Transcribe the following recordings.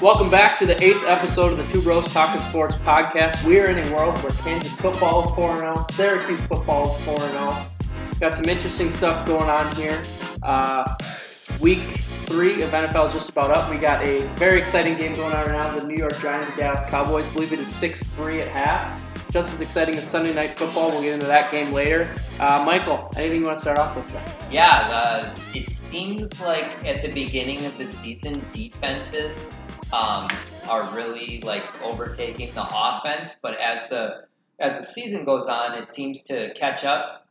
Welcome back to the eighth episode of the Two Bros Talking Sports podcast. We are in a world where Kansas football is 4 0, Syracuse football is 4 0. Got some interesting stuff going on here. Uh, week three of NFL is just about up. We got a very exciting game going on right now. The New York Giants and Dallas Cowboys. I believe it is 6 3 at half. Just as exciting as Sunday Night Football. We'll get into that game later. Uh, Michael, anything you want to start off with? Yeah, uh, it seems like at the beginning of the season, defenses um, are really like overtaking the offense. But as the as the season goes on, it seems to catch up.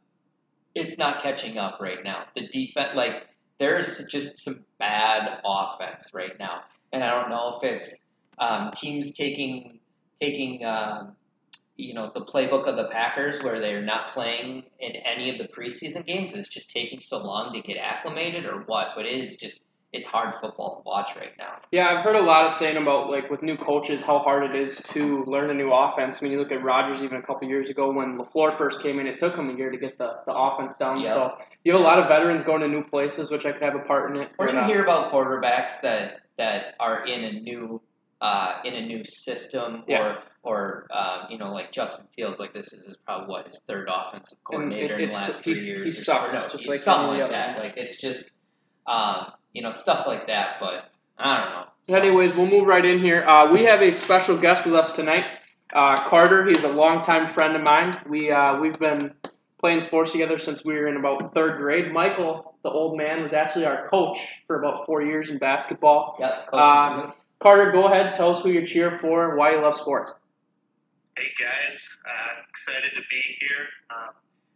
It's not catching up right now. The defense, like there's just some bad offense right now, and I don't know if it's um, teams taking taking um, you know the playbook of the Packers where they're not playing in any of the preseason games. It's just taking so long to get acclimated, or what? But it is just it's hard football to watch right now. Yeah, I've heard a lot of saying about like with new coaches how hard it is to learn a new offense. I mean, you look at Rodgers even a couple years ago when Lafleur first came in, it took him a year to get the, the offense down. Yep. So you have a lot of veterans going to new places, which I could have a part in it. Or you uh, hear about quarterbacks that that are in a new uh, in a new system, Yeah. or or um, you know like Justin Fields, like this is probably what his third offensive coordinator it- in the last three he years. or sucks, no, just like something like that. Like it's just um, you know stuff like that. But I don't know. Anyways, we'll move right in here. Uh, we have a special guest with us tonight, uh, Carter. He's a longtime friend of mine. We uh, we've been playing sports together since we were in about third grade. Michael, the old man, was actually our coach for about four years in basketball. Yep, Coach Um, Carter, go ahead. Tell us who you cheer for, and why you love sports. Hey guys, uh, excited to be here. Um,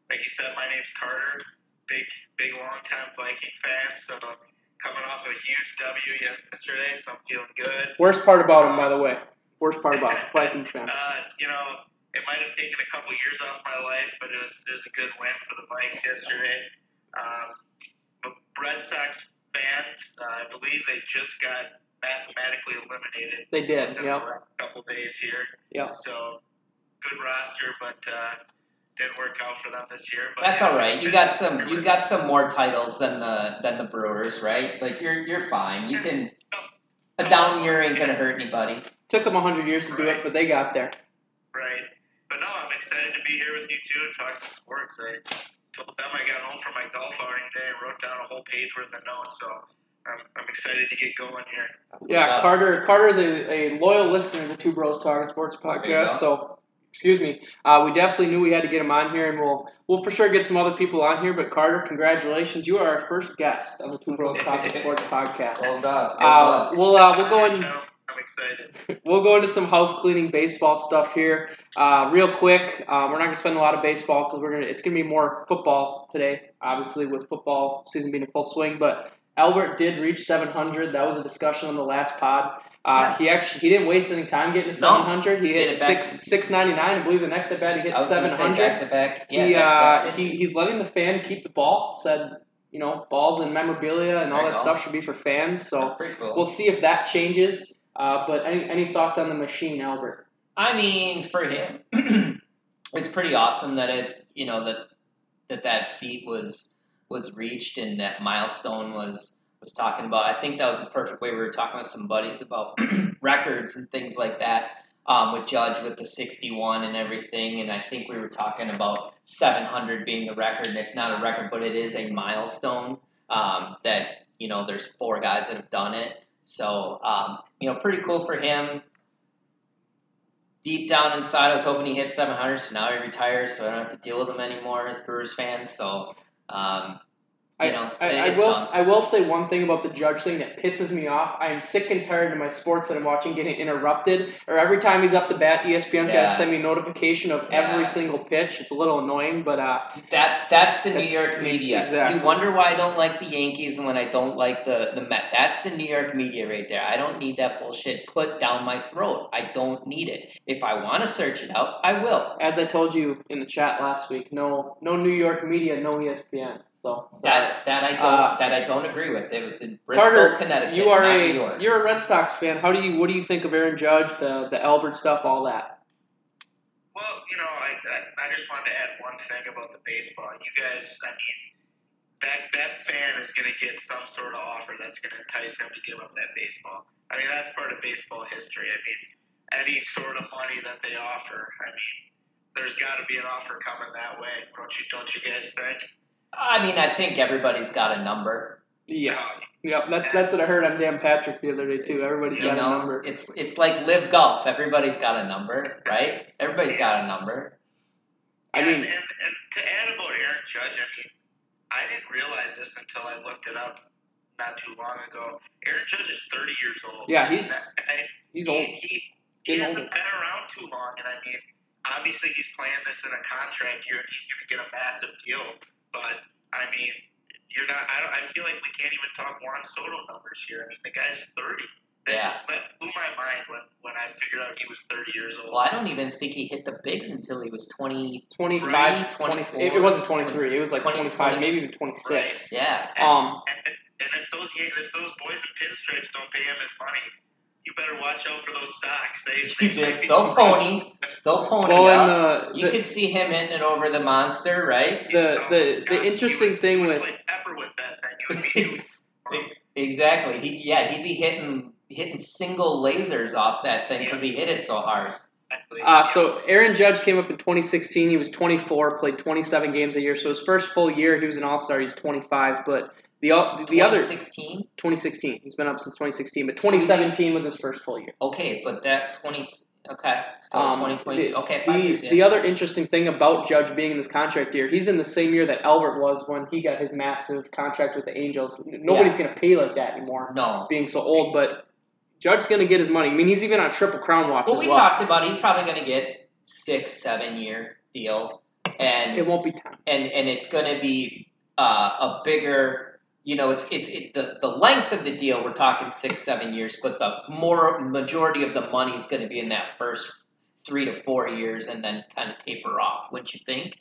like you said, my name's Carter. Big, big, long-time Viking fan. So coming off a huge W yesterday, so I'm feeling good. Worst part about him, by the way. Worst part about him, Vikings fan. Uh, you know, it might have taken a couple years off my life, but it was, it was a good win for the Vikes yesterday. Um, Red Sox fan, uh, I believe they just got mathematically eliminated They did. Yep. couple days here. Yep. So good roster, but uh, didn't work out for them this year. But That's yeah, all right. You got some. You got some more titles than the than the Brewers, right? Like you're you're fine. You can. A down year ain't gonna hurt anybody. Took them 100 years to do it, but they got there. right. But no, I'm excited to be here with you too and talk some sports. I told them I got home from my golf outing today and wrote down a whole page worth of notes. So I'm, I'm excited to get going here. That's Yeah, Carter. Carter. is a, a loyal listener to the Two Bros Talking Sports podcast. So, excuse me, uh, we definitely knew we had to get him on here, and we'll we'll for sure get some other people on here. But Carter, congratulations, you are our first guest on the Two Bros Talking Sports podcast. Well done. Uh, we'll uh, we'll go in. I'm excited. We'll go into some house cleaning baseball stuff here, uh, real quick. Uh, we're not gonna spend a lot of baseball because we're gonna. It's gonna be more football today, obviously with football season being in full swing. But Albert did reach 700. That was a discussion on the last pod. Uh, He actually he didn't waste any time getting to No. 700. He hit it six 699. I believe the next at bat he hit I was gonna say 700. back to back. Yeah, he back to uh, back he he's letting the fan keep the ball. Said you know balls and memorabilia and all There you that go. stuff should be for fans. So. That's pretty cool. We'll see if that changes. Uh, but any, any thoughts on the machine, Albert? I mean, for him, it's pretty awesome that it, you know, that that that feat was was reached and that milestone was was talking about. I think that was a perfect way. We were talking with some buddies about records and things like that. Um, with Judge with the 61 and everything, and I think we were talking about 700 being the record, and it's not a record, but it is a milestone um, that you know there's four guys that have done it. So um, you know, pretty cool for him deep down inside, I was hoping he hit 700. So now he retires, so I don't have to deal with him anymore as Brewers fans. So, you I, know, I, I will done. I will say one thing about the judge thing that pisses me off. I am sick and tired of my sports that I'm watching getting interrupted, or every time he's up to bat, ESPN's got to send me a notification of every single pitch. It's a little annoying, but uh, That's that's the New York media. exactly. You wonder why I don't like the Yankees and when I don't like the the Met. That's the New York media right there. I don't need that bullshit put down my throat. I don't need it. If I want to search it out, I will. as I told you in the chat last week, no no New York media, no ESPN. So sorry. That that I don't Uh, that I don't agree with. It was in Bristol, Carter, Connecticut, you are not a New York. you're a Red Sox fan. How do you what do you think of Aaron Judge, the the Albert stuff, all that? Well, you know, I, I, I just wanted to add one thing about the baseball. You guys, I mean, that that fan is going to get some sort of offer that's going to entice him to give up that baseball. I mean, that's part of baseball history. I mean, any sort of money that they offer, I mean, there's got to be an offer coming that way. Don't you? Don't you guys think? I mean, I think everybody's got a number. Yeah, yeah. That's that's what I heard on Dan Patrick the other day too. Everybody's You got a number. it's it's like live golf. Everybody's got a number, right? Everybody's got a number. I mean, and, and to add about Aaron Judge, I mean, I didn't realize this until I looked it up not too long ago. Aaron Judge is 30 years old. Yeah, he's- guy- he's old. He, he Getting hasn't older. been around too long, and I mean, obviously he's playing this in a contract year, and he's going to get a massive deal. But I mean, you're not. I, don't, I feel like we can't even talk Juan Soto numbers here. I mean, the guy's 30. That Yeah. that blew my mind when when I figured out he was 30 years old. Well, I don't even think he hit the bigs until he was 20. 25, Right, 24, it, it wasn't 23. It was like 20, 25, maybe even 26. Yeah. Um, And, and if those if those boys in pinstripes don't pay him his money, you better watch out for those socks. They, You they. They'll pony. They'll pony well, up. and You the, could see him hitting it over the monster, right? the, the, the, God, the interesting would, thing with pepper with that thing. You would be Exactly. He yeah, he'd be hitting hitting single lasers off that thing because he hit it so hard. Uh, so Aaron Judge came up in 2016. He was 24, played 27 games a year. So his first full year, he was an All Star. He's 25. But the the other 16. 2016, he's been up since 2016. But 2017 was his first full year. Okay, but that 20. Okay, so Um, 2022. the- okay, five The, years. Yeah. the other interesting thing about Judge being in this contract year, he's in the same year that Albert was when he got his massive contract with the Angels. Nobody's going to pay like that anymore, no. being so old. But Judge's going to get his money. I mean, he's even on Triple Crown watch Well, we well. talked about he's probably going to get six, seven year deal, and it won't be time. and and it's going to be uh, a bigger. You know, it's it's it, the the length of the deal. We're talking six, seven years, but the more majority of the money is going to be in that first three to four years, and then kind of taper off. Wouldn't you think?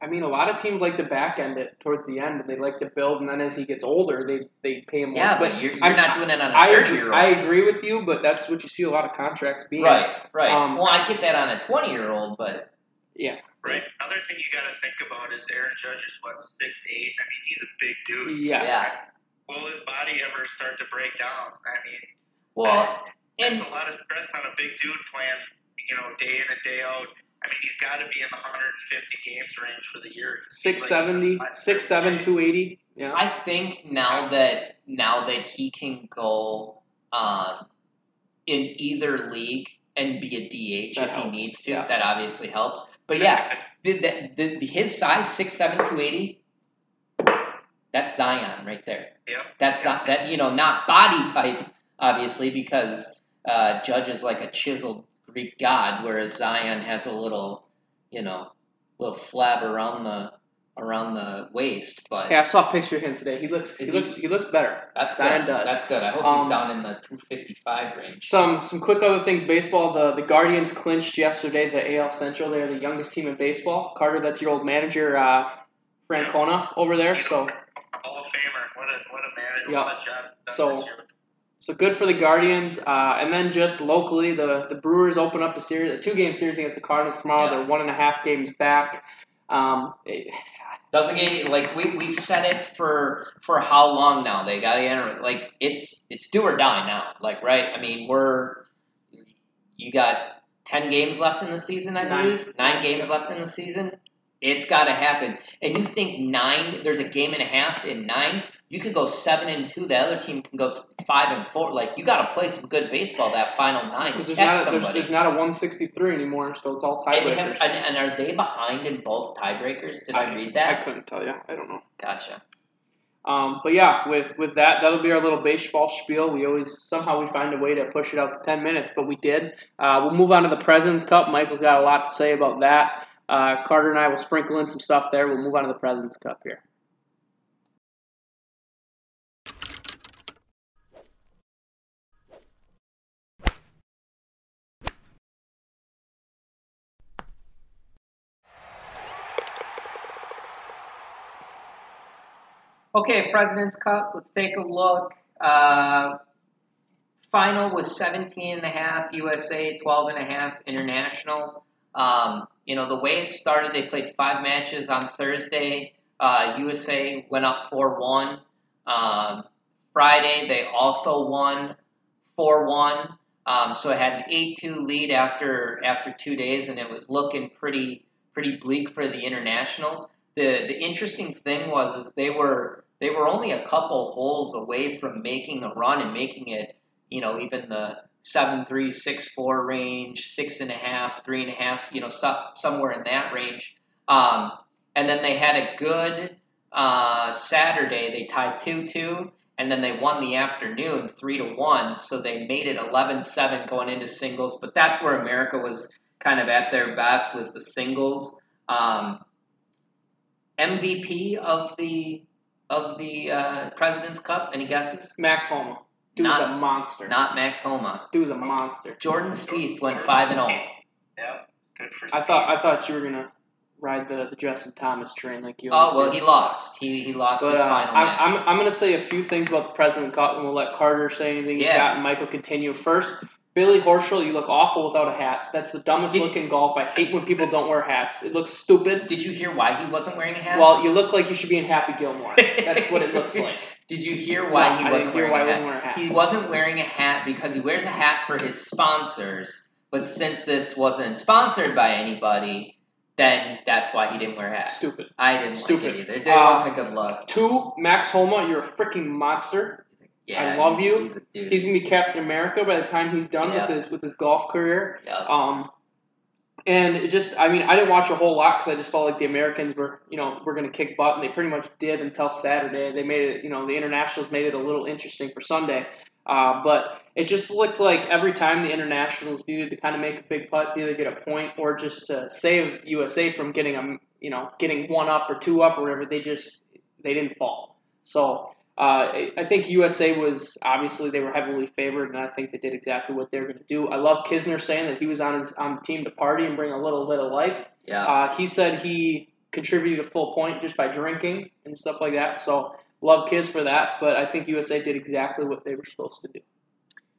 I mean, a lot of teams like to back end it towards the end, and they like to build, and then as he gets older, they they pay him more. Yeah, but you're, you're I'm- not doing it on a I thirty agree, year old. I agree with you, but that's what you see a lot of contracts being. Right, right. Um, well, I get that on a twenty-year-old, but Right. Another thing you got to think about is Aaron Judge is what six eight. I mean, he's a big dude. Yes. Yeah. Will his body ever start to break down? I mean, well, that's and a lot of stress on a big dude playing, you know, day in and day out. I mean, he's got to be in the 150 games range for the year. He's like- 670, 6'7", 280. Yeah. I think now that now that he can go um, in either league and be a DH That if he helps, needs to, yeah. that obviously helps. But yeah, the, the, the, his size six seven two eighty. That's Zion right there. Yep. That's not that you know not body type obviously because uh, Judge is like a chiseled Greek god, whereas Zion has a little you know little flab around the around the waist. But yeah, I saw a picture of him today. He looks he, he- looks he looks better. that's Zion good. does. That's good. I hope Um, he's down in the two fifty five range. Some some quick other things. Baseball. The the Guardians clinched yesterday the AL Central. They're the youngest team in baseball. Carter, that's your old manager, uh, Francona over there. So Hall of Famer. What a what a manager. Yeah. What a job. done So- so good for the Guardians. Uh, and then just locally, the the Brewers open up a series, a two game series against the Cardinals tomorrow. Yeah. They're one and a half games back. Um, it- Doesn't get like we we've said it for for how long now? They got to enter like it's it's do or die now. Like right? I mean we're you got ten games left in the season, I Nine. believe. Nine games left in the season. It's got to happen. And you think nine? There's a game and a half in nine. You could go seven and two. The other team can go five and four. Like you got to play some good baseball that final nine. because there's a, there's, not a 163 anymore, so it's all and, tiebreakers. have, and, and are they behind in both tiebreakers? Did I, read that? I couldn't tell you. I don't know. Gotcha. Um, but yeah, with with that, that'll be our little baseball spiel. We always somehow we find a way to push it out to ten minutes, but we did. Uh, we'll move on to the Presidents Cup. Michael's got a lot to say about that. Uh, Carter and I will sprinkle in some stuff there. We'll move on to the Presidents Cup here. Okay, President's Cup. Let's take a look. Uh, final was 17 and a half USA, 12 and a half international. Um, you know, the way it started, they played five matches on Thursday. Uh, USA went up 4 1. Um, Friday, they also won 4 1. Um, so it had an 8 2 lead after after two days, and it was looking pretty pretty bleak for the internationals. The the interesting thing was is they were they were only a couple holes away from making a run and making it, you know, even the seven three six four range, six and a half, three and a half, you know, somewhere in that range. Um, and then they had a good uh, Saturday. They tied two two, and then they won the afternoon three to one. So they made it 11-7 going into singles. But that's where America was kind of at their best was the singles. Um, MVP of the of the uh, President's Cup? Any guesses? Max Homa. Dude's not, a monster. Not Max Homa. Dude's a monster. Jordan Spieth went five and zero. Oh. Yeah, good for. I thought I thought you were gonna ride the, the Justin Thomas train like you. Oh well, did. he lost. He he lost but, his uh, final I'm, match. I'm I'm gonna say a few things about the President Cup, and we'll let Carter say anything he's got, and Michael continue. First, Billy Horschel, you look awful without a hat. That's the dumbest Did- looking golf. I hate when people don't wear hats. It looks stupid. Did you hear why he wasn't wearing a hat? Well, you look like you should be in Happy Gilmore. That's what it looks like. Did you hear why No, he wasn't didn't hear wearing why a wasn't wearing a hat. He wasn't wearing a hat because he wears a hat for his sponsors. But since this wasn't sponsored by anybody, then that's why he didn't wear a hat. Stupid. I didn't Stupid. like it either. It Uh, wasn't a good look. Two, Max Homa, you're a freaking monster. Yeah, I love he's- you. He's. He's gonna be Captain America by the time he's done Yeah. with his with his golf career. yeah. Um, and it just, I mean, I didn't watch a whole lot because I just felt like the Americans were, you know, were going to kick butt, and they pretty much did until Saturday. They made it, you know, the internationals made it a little interesting for Sunday. Uh, but it just looked like every time the internationals needed to kind of make a big putt to either get a point or just to save USA from getting a, you know, getting one up or two up or whatever, they just they didn't fall. So uh, I think USA was obviously they were heavily favored, and I think they did exactly what they were going to do. I love Kisner saying that he was on his on the team to party and bring a little bit of life. yeah. Uh, he said he contributed a full point just by drinking and stuff like that. So love kids for that, but I think USA did exactly what they were supposed to do.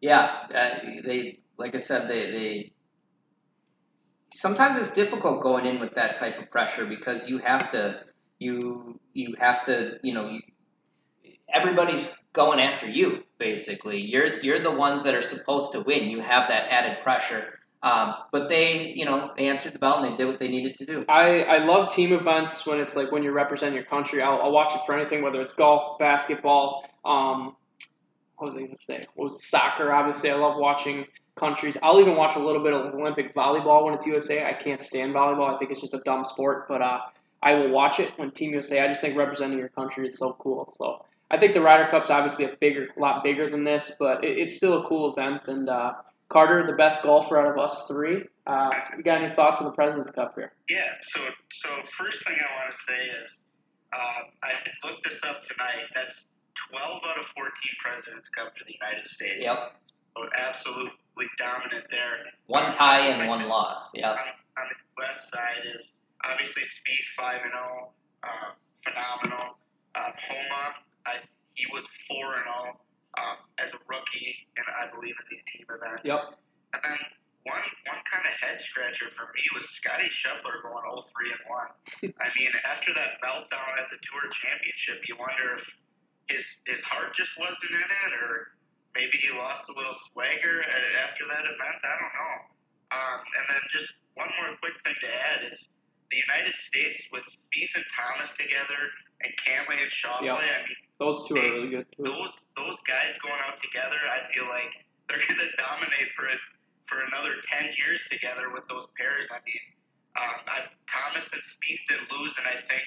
Yeah, uh, they like I said, they they sometimes it's difficult going in with that type of pressure because you have to you you have to you know you, everybody's going after you basically. You're you're the ones that are supposed to win. You have that added pressure. Um, but they, you know, they answered the bell and they did what they needed to do. I, I love team events when it's like when you're representing your country. I'll, I'll watch it for anything, whether it's golf, basketball, um, what was I going to say? What was soccer? Obviously, I love watching countries. I'll even watch a little bit of Olympic volleyball when it's USA. I can't stand volleyball. I think it's just a dumb sport, but uh, I will watch it when Team USA. I just think representing your country is so cool. So I think the Ryder Cup's obviously a bigger, a lot bigger than this, but it, it's still a cool event. And uh, Carter, the best golfer out of us three. Uh, you got any thoughts on the President's Cup here? Yeah. So, so first thing I want to say is, uh, I looked this up tonight. That's 12 out of 14 Presidents Cup for the United States. Yep, So absolutely dominant there. one tie and one loss. Yep. On, on the west side is obviously Spieth 5 and 0, uh, phenomenal. Uh, Homa, I, he was 4 and 0 um, as a rookie, and I believe in these team events. Yep. And then one one kind of head scratcher for me was Scotty Scheffler going 0 3 and 1. I mean, after that meltdown at the Tour Championship, you wonder if his his heart just wasn't in it, or maybe he lost a little swagger after that event. I don't know. Um, and then just one more quick thing to add is the United States with Spieth and Thomas together, and Cantlay and Schauffele. Yeah. I mean, Those two are really good too. those those guys going out together, I feel like they're going to dominate for it for another ten years together with those pairs. I mean, um, I, Thomas and Spieth didn't lose, and I think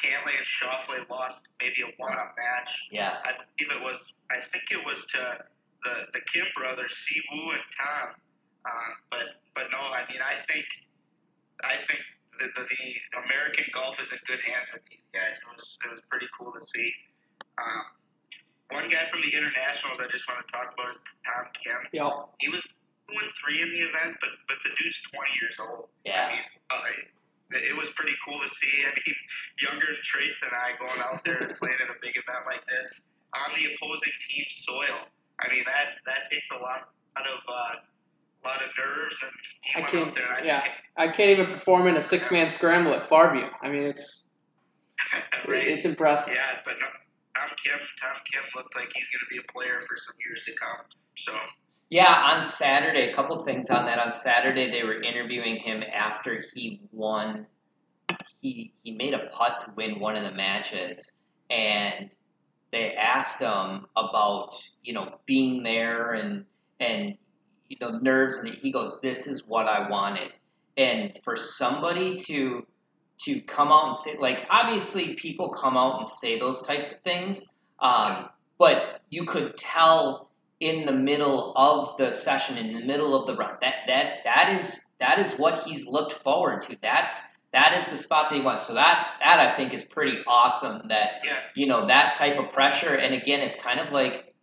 Cantlay and Schauffele lost maybe a one-up match. Yeah. I believe it was. I think it was to the the Kim brothers, Siwoo and Tom. Um, but but no, I mean, I think I think the, the, the American golf is in good hands with these guys. It was it was pretty cool to see. Um, one guy from the internationals I just want to talk about is Tom Kim. Yep. He was two and three in the event, but but the dude's 20 years old. Yeah. I mean, uh, it, it was pretty cool to see. I mean, younger than Trace and I going out there and playing in a big event like this on the opposing team's soil. I mean, that that takes a lot out of uh, lot of nerves, and he I went can't- out there. And I yeah. I can't even perform in a six man scramble at Farview. I mean, it's right? It's impressive. Yeah, but no, Tom Kim, Tom Kim looked like he's going to be a player for some years to come. So Yeah, on Saturday, a couple things on that. On Saturday, they were interviewing him after he won. He he made a putt to win one of the matches, and they asked him about you know being there and and you know nerves, and he goes, "This is what I wanted." And for somebody to to come out and say like obviously people come out and say those types of things, um, but you could tell in the middle of the session, in the middle of the run. That that that is that is what he's looked forward to. That's that is the spot that he wants. So that that I think is pretty awesome. That yeah, you know that type of pressure. And again, it's kind of like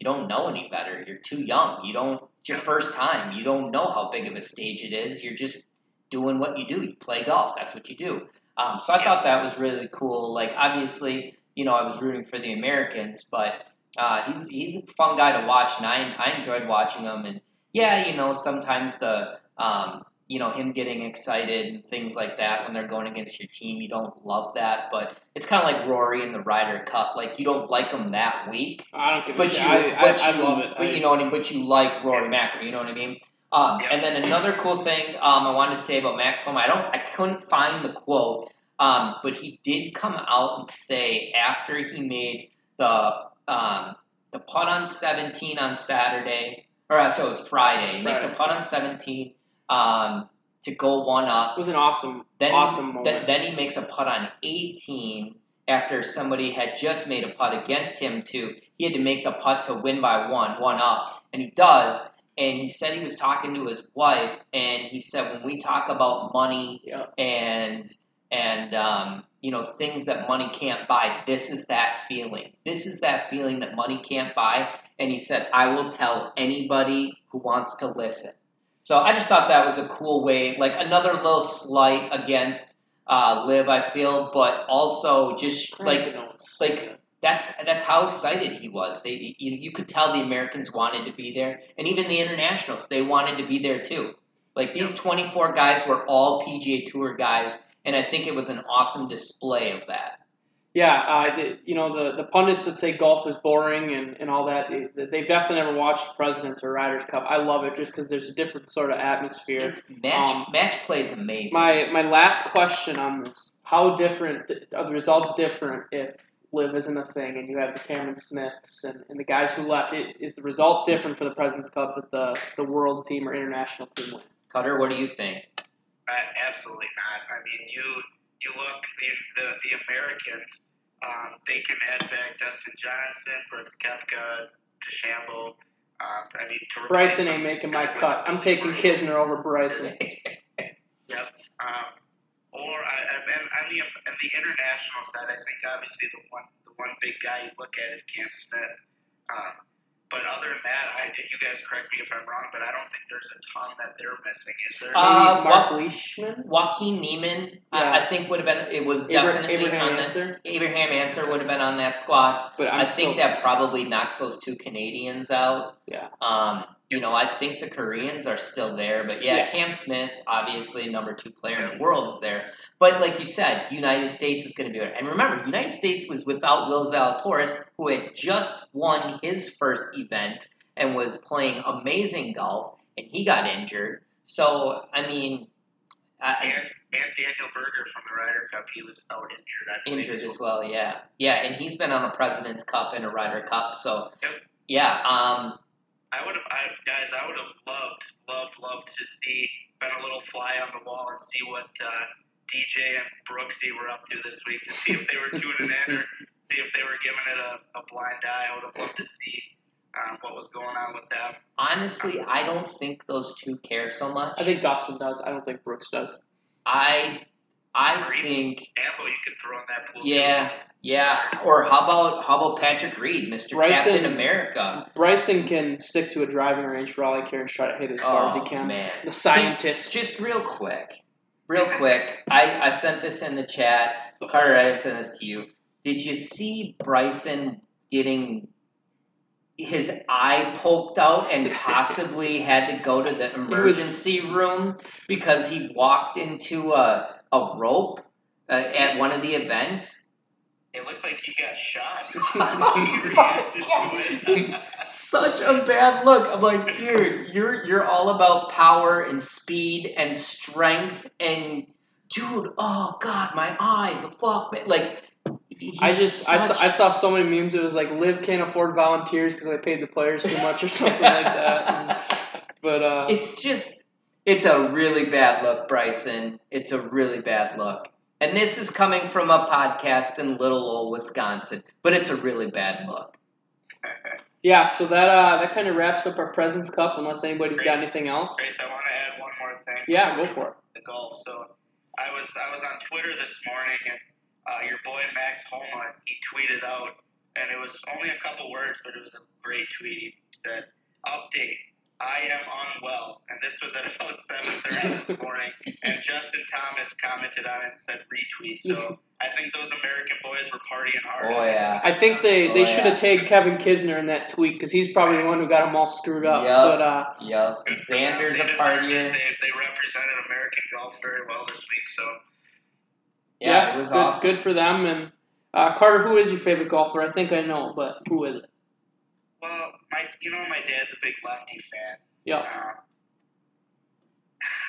you don't know any better. You're too young. You don't. It's your first time. You don't know how big of a stage it is. You're just doing what you do. You play golf. That's what you do. Um, so I thought that was really cool. Like obviously, you know, I was rooting for the Americans, but uh, he's he's a fun guy to watch, and I I enjoyed watching him. And yeah, you know, sometimes the um, you know him getting excited and things like that when they're going against your team, you don't love that. But it's kind of like Rory in the Ryder Cup. Like you don't like him that week, I don't give a but shit. you I, but I, you I love it. but you know what I mean. But you like Rory McIlroy. You know what I mean. Um, And then another cool thing um, I wanted to say about Max Homa, I don't, I couldn't find the quote, um, but he did come out and say after he made the um, the putt on 17 on Saturday, or uh, so it was Friday. He makes a Friday. putt on 17 um, to go one up. It was an awesome, Then awesome he, moment. Then, then he makes a putt on 18 after somebody had just made a putt against him to he had to make the putt to win by one, one up, and he does. And he said he was talking to his wife, and he said when we talk about money Yeah. and and um, you know things that money can't buy, this is that feeling. This is that feeling that money can't buy. And he said, I will tell anybody who wants to listen. So I just thought that was a cool way, like another little slight against uh, Liv, I feel, but also just like like that's that's how excited he was. They you, you could tell the Americans wanted to be there, and even the internationals they wanted to be there too. Like these 24 guys were all PGA Tour guys, and I think it was an awesome display of that. Yeah, uh, the, you know the, the pundits that say golf is boring and, and all that, they- they've definitely never watched Presidents or Ryders Cup. I love it just because there's a different sort of atmosphere. It's match Um, match play is amazing. My my last question on this: How different are the results different if Liv isn't a thing and you have the Cameron Smiths and, and the guys who left? It, is the result different for the Presidents Cup that the the world team or international team wins? Carter, what do you think? uh, absolutely not. I mean, you you look the the, the Americans. Um, they can add back Dustin Johnson, Brooks DeChambeau. Um, I mean, to Bryson ain't making my cut. I'm taking Kisner over Bryson. Yep. Um, or I, I- and on the on the international side, I think obviously the one the one big guy you look at is Cam Smith. Um, but other than that, I you guys correct me if I'm wrong, but I don't think there's a ton that they're missing. Is there? Uh, Maybe Mark what- Leishman, Joaquin Niemann, I, Yeah. I think would have been. It was Abra- definitely Abraham on the Answer, Abraham Ancer would have been on that squad. but I'm i still, think that probably knocks those two Canadians out. Yeah. Um, you know, I think the Koreans are still there, but yeah, Yeah. Cam Smith, obviously number two player in the world, is there. But like you said, United States is going to be there. And remember, United States was without Will Zalatoris, who had just won his first event and was playing amazing golf, and he got injured. So I mean, I, and, and Daniel Berger from the Ryder Cup, he was out injured. Injured as well. Yeah, yeah, and he's been on a President's Cup and a Ryder Cup. So Yep. yeah, um, I would have, I, guys, I would have loved, loved, loved to see, been a little fly on the wall and see what uh, DJ and Brooksy were up to this week to see if they were tuning in or see if they were giving it a, a blind eye. I would have loved to see um, what was going on with them. honestly, I don't think those two care so much. I think Dawson does. I don't think Brooks does. I I Or think Ambo, you could throw in that pool. yeah, yeah. Or how about how about Patrick Reed, Mr. Captain America? Bryson can stick to a driving range for all I care and try to hit as far as he Oh can. man, The scientist. Just real quick, real quick. I I sent this in the chat. Carter, I didn't send this to you. Did you see Bryson getting his eye poked out and possibly had to go to the was- emergency room because he walked into a, a rope uh, at one of the events. It looked like you got shot. you reacted to it. Such a bad look. I'm like, dude, you're you're all about power and speed and strength and dude, oh god, my eye, the fuck, man. like. he's I just I saw, I saw so many memes. It was like Liv can't afford volunteers because they paid the players too much or something like that. And- but uh, It's just, it's a really bad look, Bryson. It's a really bad look. And this is coming from a podcast in little old Wisconsin, but it's a really bad look. yeah, so that uh, that kind of wraps up our Presidents Cup. Unless anybody's got anything else. Grace, I want to add one more thing. Yeah, go for it. The golf. So I was I was on Twitter this morning, and uh, your boy Max Homa he tweeted out, and it was only a couple words, but it was a great tweet. He said, "Update: I am unwell," and this was at about 7:30 this morning. And Justin Thomas commented on it and said retweet. So I think those American boys were partying hard. Oh, yeah. I think they, they Oh, should yeah. have tagged Kevin Kisner in that tweet because he's probably the one who got them all screwed up. Yep. But uh, Yup. Good them. Xander's They a deserved partier. They, they represented American golf very well this week. So Yeah, it was good, awesome. good for them. And uh, Carter, who is your favorite golfer? I think I know, but who is it? Well, my you know my dad's a big lefty fan. Yep. Uh,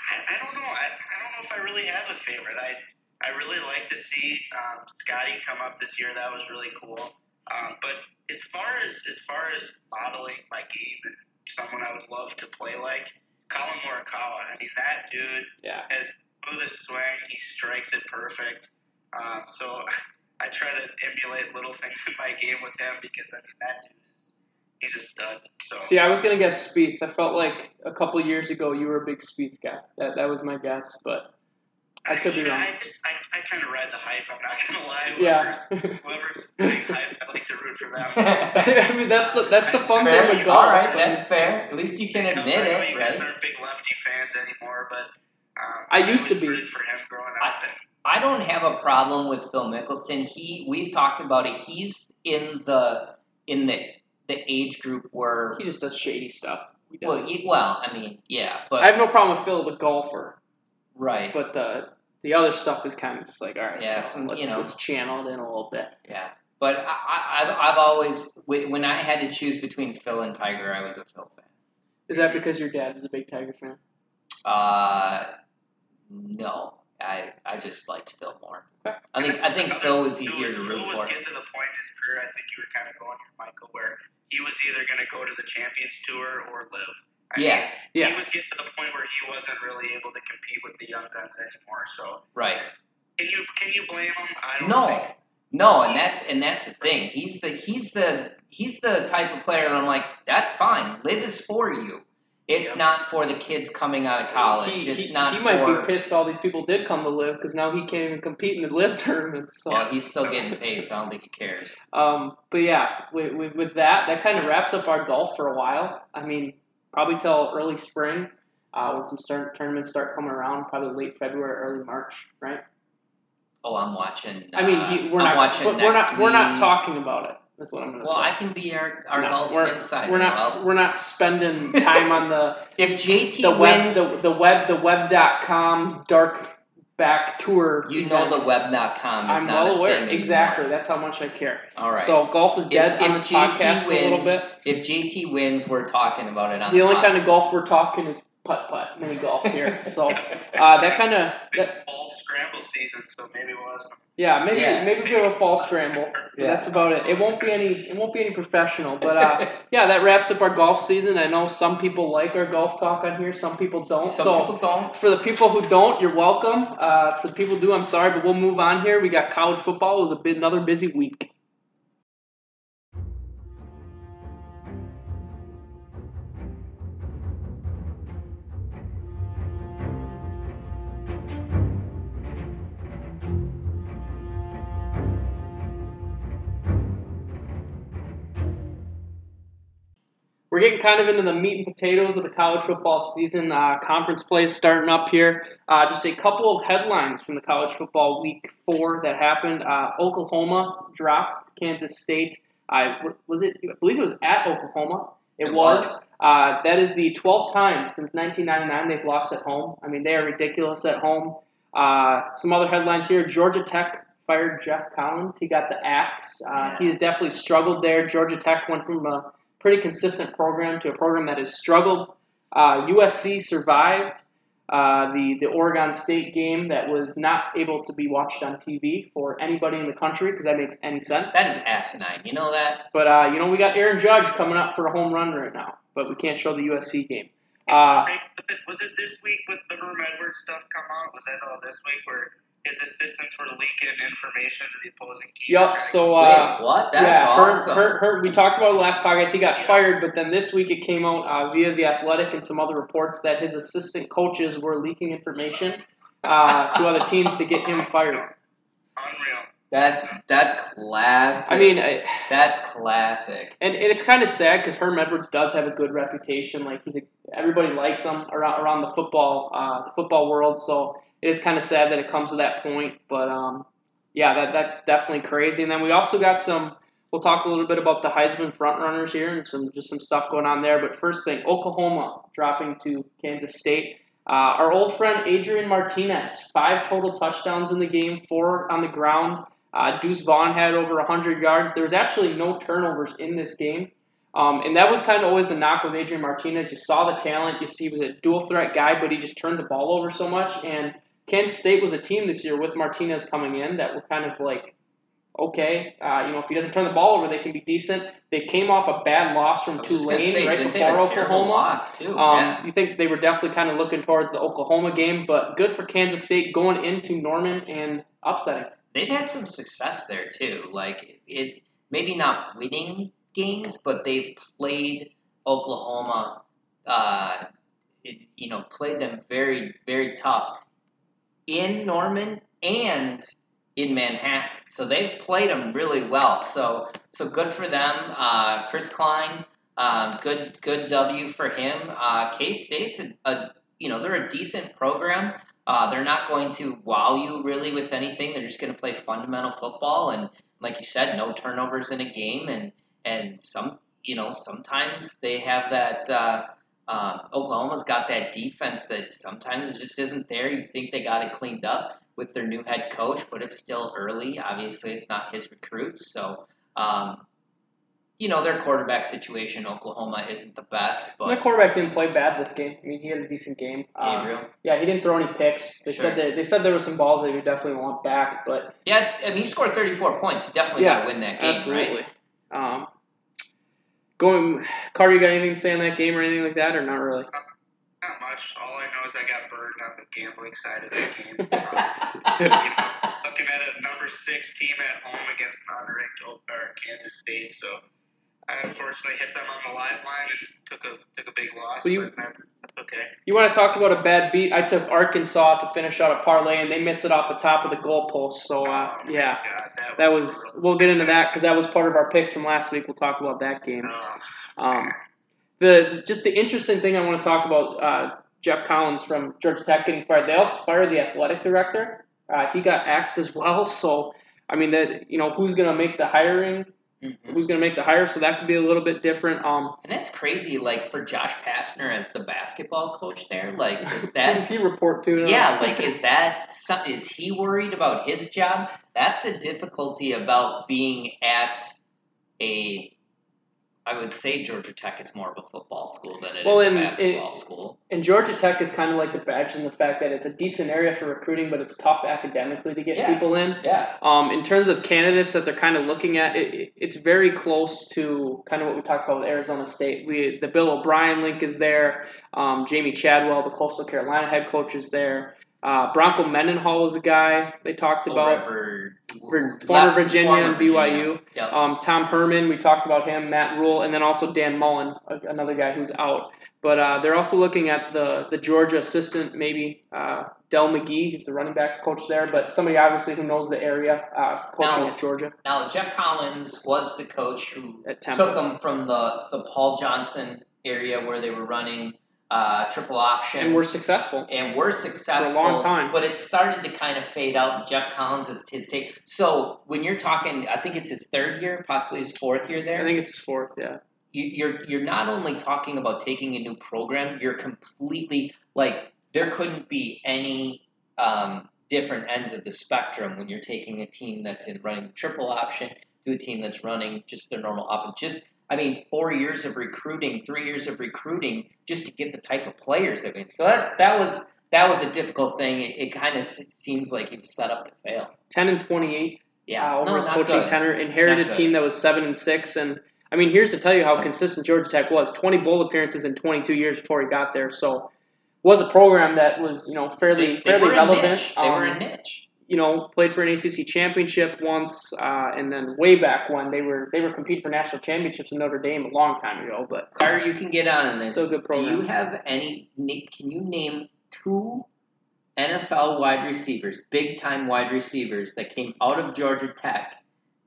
I, I don't know. I, I don't know if I really have a favorite. I I really like to see um, Scotty come up this year. That was really cool. Um, but as far as as far as modeling my game and someone I would love to play like Collin Morikawa. I mean that dude Yeah. has smooth swing. He strikes it perfect. Um, so I try to emulate little things in my game with him because I mean that dude he's a stud. So See, I was gonna guess Spieth. I felt like a couple years ago you were a big Spieth guy. That that was my guess, but I could be You know, wrong. I, just, I, I kind of ride the hype. I'm not gonna lie. Yeah. Whoever's, whoever's big hype, I like to root for them. I mean that's the that's the fun Fair. thing with golf. All right, that's fair. At least you can I know- admit I know it, you guys right? aren't big lefty fans anymore, but um, I used to be. for him growing up. and I don't have a problem with Phil Mickelson. He we've talked about it. He's in the in the the age group where He just does shady stuff. Well, he, well, I mean, yeah, but I have no problem with Phil, the golfer, right, but the the other stuff is kind of just like, all right, Yeah, some- let's, you know. let's channel it in a little bit. yeah. But I, I, I've I've always when when I had to choose between Phil and Tiger, I was a Phil fan. Is that because your dad was a big Tiger fan? Uh, no, I I just liked Phil more. I think I think Phil was Phil easier to Phil root was for. getting to the point in his career. I think you were kind of going here, Michael, where he was either going to go to the Champions Tour or Liv. I Yeah, mean, Yeah. he was getting to the point where he wasn't really able to compete with the young guns anymore. So right. can you can you blame him? I don't No. think. No, and that's and that's the thing. He's the he's the he's the type of player that I'm like, that's fine. Liv is for you. It's Yep. not for the kids coming out of college. He, it's he, not he might for. be pissed all these people did come to Liv because now he can't even compete in the Liv tournaments. So. Well, he's still getting paid, so I don't think he cares. Um, but yeah, with, with, with that, that kind of wraps up our golf for a while. I mean, probably till early spring uh, when some start, tournaments start coming around, probably late February, early March, right? Oh, I'm watching. I mean, uh, we're I'm not, we're next not, we're not talking about it. That's what I'm going to Well, say. I can be our, our No, golf we're, insider. we're not, Well, we're not spending time on the if JT the web, wins, the, the web, the web.com's dark back tour. you know event. the web.com is I'm not well aware. Exactly. That's how much I care. All right. So golf is dead if, on if this JT podcast for a little wins, bit. if JT wins, we're talking about it on The only pod. kind of golf we're talking is putt putt mini golf here. So uh, that kind of Big that fall scramble season, so maybe we'll have some. yeah maybe Yeah. maybe we have a fall scramble. Yeah. That's about it. It won't be any it won't be any professional. But uh, yeah, that wraps up our golf season. I know some people like our golf talk on here. Some people don't. Some so people don't. for the people who don't, you're welcome. Uh, for the people who do, I'm sorry, but we'll move on here. We got college football. It was a bit another busy week. We're getting kind of into the meat and potatoes of the college football season. Uh, conference play is starting up here. Uh, just a couple of headlines from the college football week four that happened. Uh, Oklahoma dropped Kansas State. I was it. I believe it was at Oklahoma. It, It was. was. Uh, that is the 12th time since 1999 they've lost at home. I mean, they are ridiculous at home. Uh, some other headlines here: Georgia Tech fired Geoff Collins. He got the axe. Uh, Yeah. He has definitely struggled there. Georgia Tech went from a pretty consistent program to a program that has struggled. Uh, USC survived uh, the the Oregon State game that was not able to be watched on TV for anybody in the country because that makes any sense. That is asinine. You know that? But uh, you know we got Aaron Judge coming up for a home run right now, but we can't show the USC game. Uh, was it- was it this week with the Herm Edwards stuff come out? Was that all this week where his assistants were leaking information to the opposing team? yup. So uh, Wait, what? That's yeah, awesome. Herb, Herb, Herb, we talked about it last podcast. He got Yeah. fired, but then this week it came out uh, via the Athletic and some other reports that his assistant coaches were leaking information uh, to other teams to get him fired. Unreal. That that's classic. I mean, I, that's classic. and, and it's kind of sad because Herm Edwards does have a good reputation. Like he's a, everybody likes him around around the football uh, the football world. So it is kind of sad that it comes to that point. But um, yeah, that that's definitely crazy. And then we also got some. We'll talk a little bit about the Heisman frontrunners here and some just some stuff going on there. But first thing, Oklahoma dropping to Kansas State. Uh, our old friend Adrian Martinez, five total touchdowns in the game, four on the ground. Uh, Deuce Vaughn had over 100 yards. There was actually no turnovers in this game. Um, and that was kind of always the knock with Adrian Martinez. You saw the talent. You see he was a dual threat guy, but he just turned the ball over so much. And Kansas State was a team this year with Martinez coming in that were kind of like, okay, uh, you know, if he doesn't turn the ball over, they can be decent. They came off a bad loss from Tulane say, right before Oklahoma. Loss too. Um, yeah. You think they were definitely kind of looking towards the Oklahoma game, but good for Kansas State going into Norman and upsetting. They've had some success there too. Like it, maybe not winning games, but they've played Oklahoma. Uh, it, you know, played them very, very tough in Norman and in Manhattan. So they've played them really well. So, so good for them. Uh, Chris Klein, um, good, good W for him. Uh, K State's a, a, you know, they're a decent program. Uh, they're not going to wow you really with anything. They're just going to play fundamental football, and like you said, no turnovers in a game, and and some you know sometimes they have that. Uh, Oklahoma's got that defense that sometimes just isn't there. You think they got it cleaned up with their new head coach, but it's still early. Obviously, it's not his recruit, so. Um, you know their quarterback situation. Oklahoma isn't the best, The but quarterback didn't play bad this game. I mean, he had a decent game. Uh, Gabriel. yeah, he didn't throw any picks. They Sure. said that they said there were some balls that he definitely want back, but Yeah, it's, I mean, you scored 34 points. You definitely Yeah, got to win that game, absolutely. right? Um, going, Carter, you got anything to say on that game or anything like that, or not really? Not much. All I know is I got burned on the gambling side of the game. Um, you know, looking at a number six team at home against an unranked Kansas State, so I unfortunately I hit them on the lifeline and took a took a big loss. Well, you- but that's, that's okay. You want to talk about a bad beat? I took Arkansas to finish out a parlay, and they missed it off the top of the goalpost. So, uh, Oh, yeah, God, that, that was. brutal. We'll get into that because that was part of our picks from last week. We'll talk about that game. Ugh. Um, the just the interesting thing I want to talk about uh, Geoff Collins from Georgia Tech getting fired. They also fired the athletic director. Uh, he got axed as well. So I mean that you know who's going to make the hiring? Mhm. Who's going to make the hire? So that could be a little bit different. Um, And that's crazy, like, for Josh Pastner as the basketball coach there. Like, is who does he report to? now? Yeah, like, is that. Some, is he worried about his job? That's the difficulty about being at a. I would say Georgia Tech is more of a football school than it is Well, a and basketball it- school. And Georgia Tech is kind of like the badge in the fact that it's a decent area for recruiting, but it's tough academically to get Yeah. people in. Yeah. Um, in terms of candidates that they're kind of looking at, it- it's very close to kind of what we talked about with Arizona State. We the Bill O'Brien link is there. Um, Jamey Chadwell, the Coastal Carolina head coach, is there. Uh, Bronco Mendenhall is a guy they talked about. Over, Vir- former Virginia and. BYU. Yep. Um, Tom Herman, we talked about him. Matt Rhule, and then also Dan Mullen, another guy who's out. But uh, they're also looking at the the Georgia assistant, maybe uh, Dell McGee. He's the running backs coach there, but somebody obviously who knows the area, uh, coaching Now- at Georgia Now, Geoff Collins was the coach who took them from the, the Paul Johnson area where they were running uh, triple option. and we're successful. and we're successful For a long time. but it started to kind of fade out. Geoff Collins is his take. So when you're talking, I think it's his third year, possibly his fourth year there. I think it's his fourth. Yeah, you, you're you're not only talking about taking a new program, you're completely like there couldn't be any um, different ends of the spectrum when you're taking a team that's in running triple option to a team that's running just their normal offense. Just I mean, four years of recruiting, three years of recruiting just to get the type of players that we. So that that was that was a difficult thing. It, it kind of seems like he was set up to fail. Ten and twenty-eight. Yeah, uh, over no, his coaching good. tenure. Inherited a team that was seven and six, and I mean, here's to tell you how consistent Georgia Tech was: twenty bowl appearances in twenty-two years before he got there. So, was a program that was you know fairly They, they fairly relevant. They were a Um, niche. You know, played for an ACC championship once, uh, and then way back when they were they were competing for national championships in Notre Dame a long time ago. But Carter, you can get on in this. Still a good Do you have any? Can you name two NFL wide receivers, big time wide receivers that came out of Georgia Tech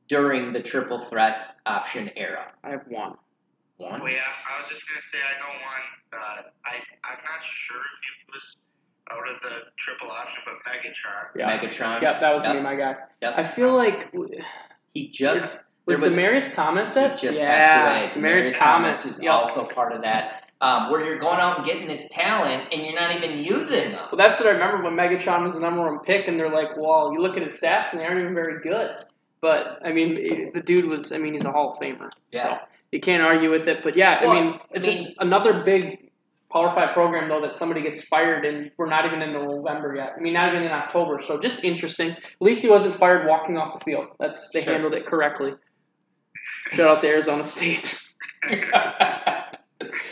during the triple threat option era? I have one. One. Well, yeah, I was just gonna say I know one. Uh, I I'm not sure if he was out of the triple option, but Megatron. Yeah, Megatron. Yep, that was Yep. me, my guy. Yep. I feel like He just was, there was Demaryius Thomas he it? just yeah, passed away. Demaryius Thomas. is Yep. also part of that. Um, where you're going out and getting this talent and you're not even using them. Well, that's what I remember when Megatron was the number one pick, and they're like, "Well, you look at his stats, and they aren't even very good." But I mean, it- the dude was—I mean, he's a Hall of Famer, Yeah. so you can't argue with it. But yeah, Well, I mean, I it's just another big Power Five program though that somebody gets fired, and we're not even in November yet. I mean, not even in October. So just interesting. At least he wasn't fired walking off the field. That's they Sure. handled it correctly. Shout out to Arizona State. It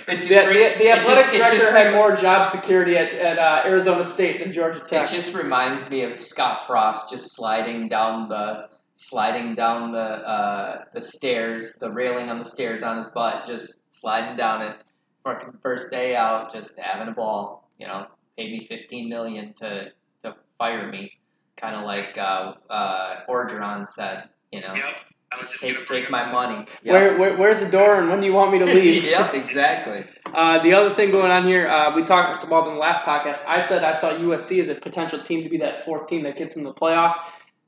The, just the, the it athletic just- it director just had more job security at, at uh, Arizona State than Georgia Tech. It just reminds me of Scott Frost just sliding down the sliding down the uh, the stairs, the railing on the stairs on his butt, just sliding down it. Fucking first day out, just having a ball. You know, paid me fifteen million to to fire me, kind of like uh, uh, Orgeron said. You know, Yep. I was just just take take him my money. Yep. Where, where, where's the door and when do you want me to leave? yep, exactly. Uh, the other thing going on here, uh, we talked about in the last podcast. I said I saw USC as a potential team to be that fourth team that gets in the playoff.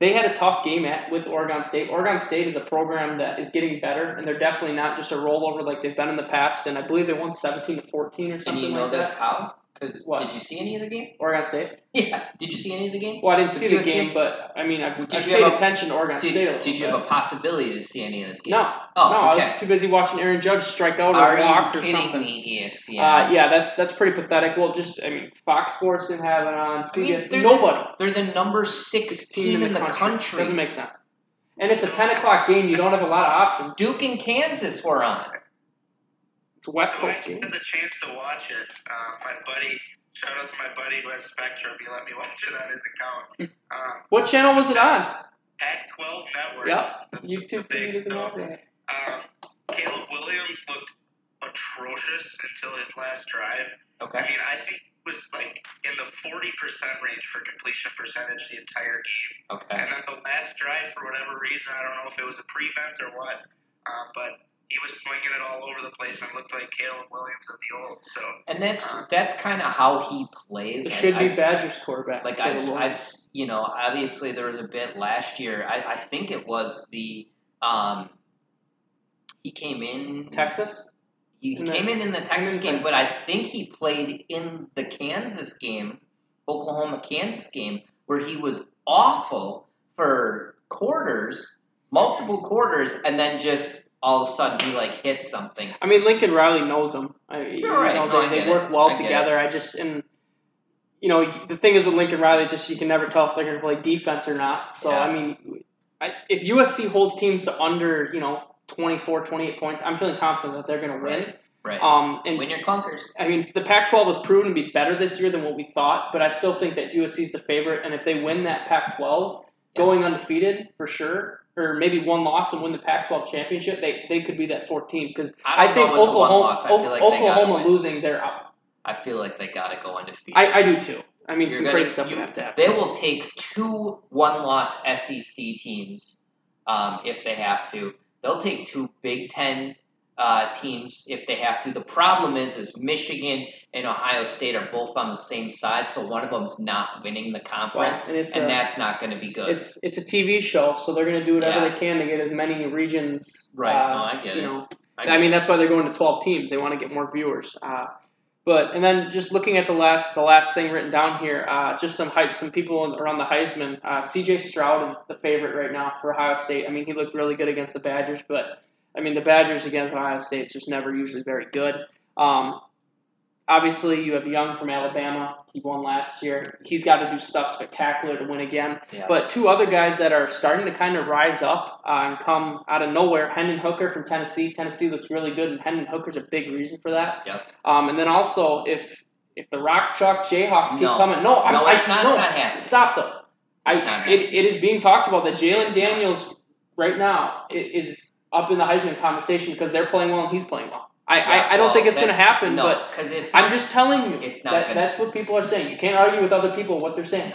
They had a tough game at with Oregon State. Oregon State is a program that is getting better, and they're definitely not just a rollover like they've been in the past. And I believe they won 17 to 14 or something. And you know like this that. how? Because did you see any of the game? Oregon State. Yeah. Did you see any of the game? Well, I didn't see the USC game, but I mean, I, I you paid a- attention to Oregon Did, State. A little did you bit. have a possibility to see any of this game? No, Oh, no, I was too busy watching Aaron Judge strike out or walk you or something. me, ESPN? Uh, yeah, that's that's pretty pathetic. Well, just I mean, Fox Sports didn't have it on. I mean, they're nobody. The, they're the number six team in the country. Doesn't make sense. And it's a ten o'clock game. You don't have a lot of options. Duke and Kansas were on. It's a West I Coast game. had the chance to watch it. Uh, my buddy, shout out to my buddy who has Spectrum. He let me watch it on his account. Um, What channel was it on? Pac-12 Network. Yep, YouTube TV doesn't have that. Um, Caleb Williams looked atrocious until his last drive. Okay. I mean, I think he was like in the 40% range for completion percentage the entire game. Okay. And then the last drive, for whatever reason, I don't know if it was a prevent or what, uh, but he was swinging it all over the place and looked like Caleb Williams of the old. So And that's that's kind of how he plays. It should I- be Badgers quarterback. like I've, I've you know obviously there was a bit last year I, I think it was the um he came in Texas. he in the- came in in the Texas in game Texas. but I think he played in the Kansas game Oklahoma Kansas game where he was awful for quarters multiple quarters and then just all of a sudden he like hits something I mean, Lincoln Riley knows him. I, you You're right. know, No, they, they it. work well I together. I just and you know the thing is with Lincoln Riley, just you can never tell if they're going to play defense or not. So Yeah. I mean, I, if USC holds teams to under you know 24, 28 points, I'm feeling confident that they're going to win. right right Um, and win your clunkers I mean, the Pac-12 has proven to be better this year than what we thought, but I still think that USC is the favorite. And if they win that Pac-12, going undefeated for sure, or maybe one loss and win the Pac-12 championship, they, they could be that 14 because I, I, think know with the one Oklahoma, loss I feel like Oklahoma losing, they're out. I feel like they gotta go undefeated I, I do too. I mean, You're some gonna- crazy stuff you- would have to happen. They will take two one-loss SEC teams um, if they have to. They'll take two Big Ten uh, teams if they have to. The problem is, is Michigan and Ohio State are both on the same side, so one of them's not winning the conference, and it's and a- that's not going to be good. It's it's a TV show, so they're going to do whatever Yeah. they can to get as many regions. Right. Uh, No, I get you it. know, I I, mean, that's why they're going to 12 teams. They want to get more viewers. Uh, But and then just looking at the last the last thing written down here, uh, just some hype, some people around the Heisman. Uh, C.J. Stroud is the favorite right now for Ohio State. I mean, he looked really good against the Badgers, but I mean the Badgers against Ohio State is just never usually very good. Um, obviously, you have Young from Alabama. He won last year. He's got to do stuff spectacular to win again. Yeah. But two other guys that are starting to kind of rise up uh, and come out of nowhere Hendon Hooker from Tennessee. Tennessee looks really good, and Hendon Hooker's a big reason for that. Yep. Um, and then also, if if the Rock Chalk Jayhawks keep No. coming, no, I'm, No, I, it's not- no, it's not happening. Stop. It's I not it, it is being talked about that Jalon. Daniels right now i- is up in the Heisman conversation because they're playing well and he's playing well. I Yeah, I, I don't well, think it's going to happen, no, but because it's I'm not- just telling you. It's not that, gonna- That's what people are saying. You can't argue with other people what they're saying.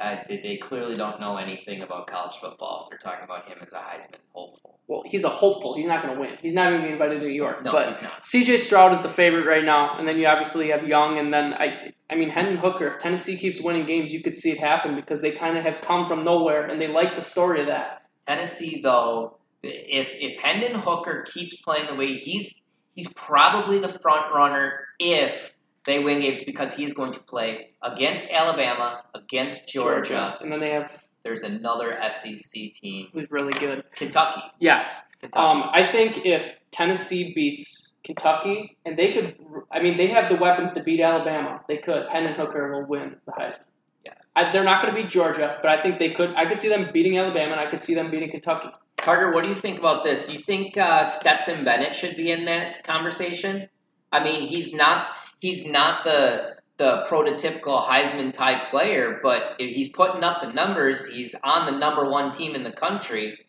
Uh, they, they clearly don't know anything about college football if they're talking about him as a Heisman hopeful. Well, he's a hopeful. He's not going to win. He's not going to be invited to New York. No, but he's not. C.J. Stroud is the favorite right now, and then you obviously have Young, and then I, I mean Hendon Hooker. If Tennessee keeps winning games, you could see it happen because they kind of have come from nowhere, and they like the story of that. Tennessee, though, if if Hendon Hooker keeps playing the way he's he's probably the front runner if they win games because he is going to play against Alabama, against Georgia. and then they have There's another SEC team, who's really good. Kentucky. Yes, Kentucky. um, I think if Tennessee beats Kentucky, and they could, I mean they have the weapons to beat Alabama. They could. Hendon Hooker will win the Heisman. Yes. I, they're not going to beat Georgia, but I think they could. I could see them beating Alabama, and I could see them beating Kentucky. Carter, what do you think about this? Do you think uh, Stetson Bennett should be in that conversation? I mean, he's not he's not the the prototypical Heisman type player, but if he's putting up the numbers. He's on the number one team in the country.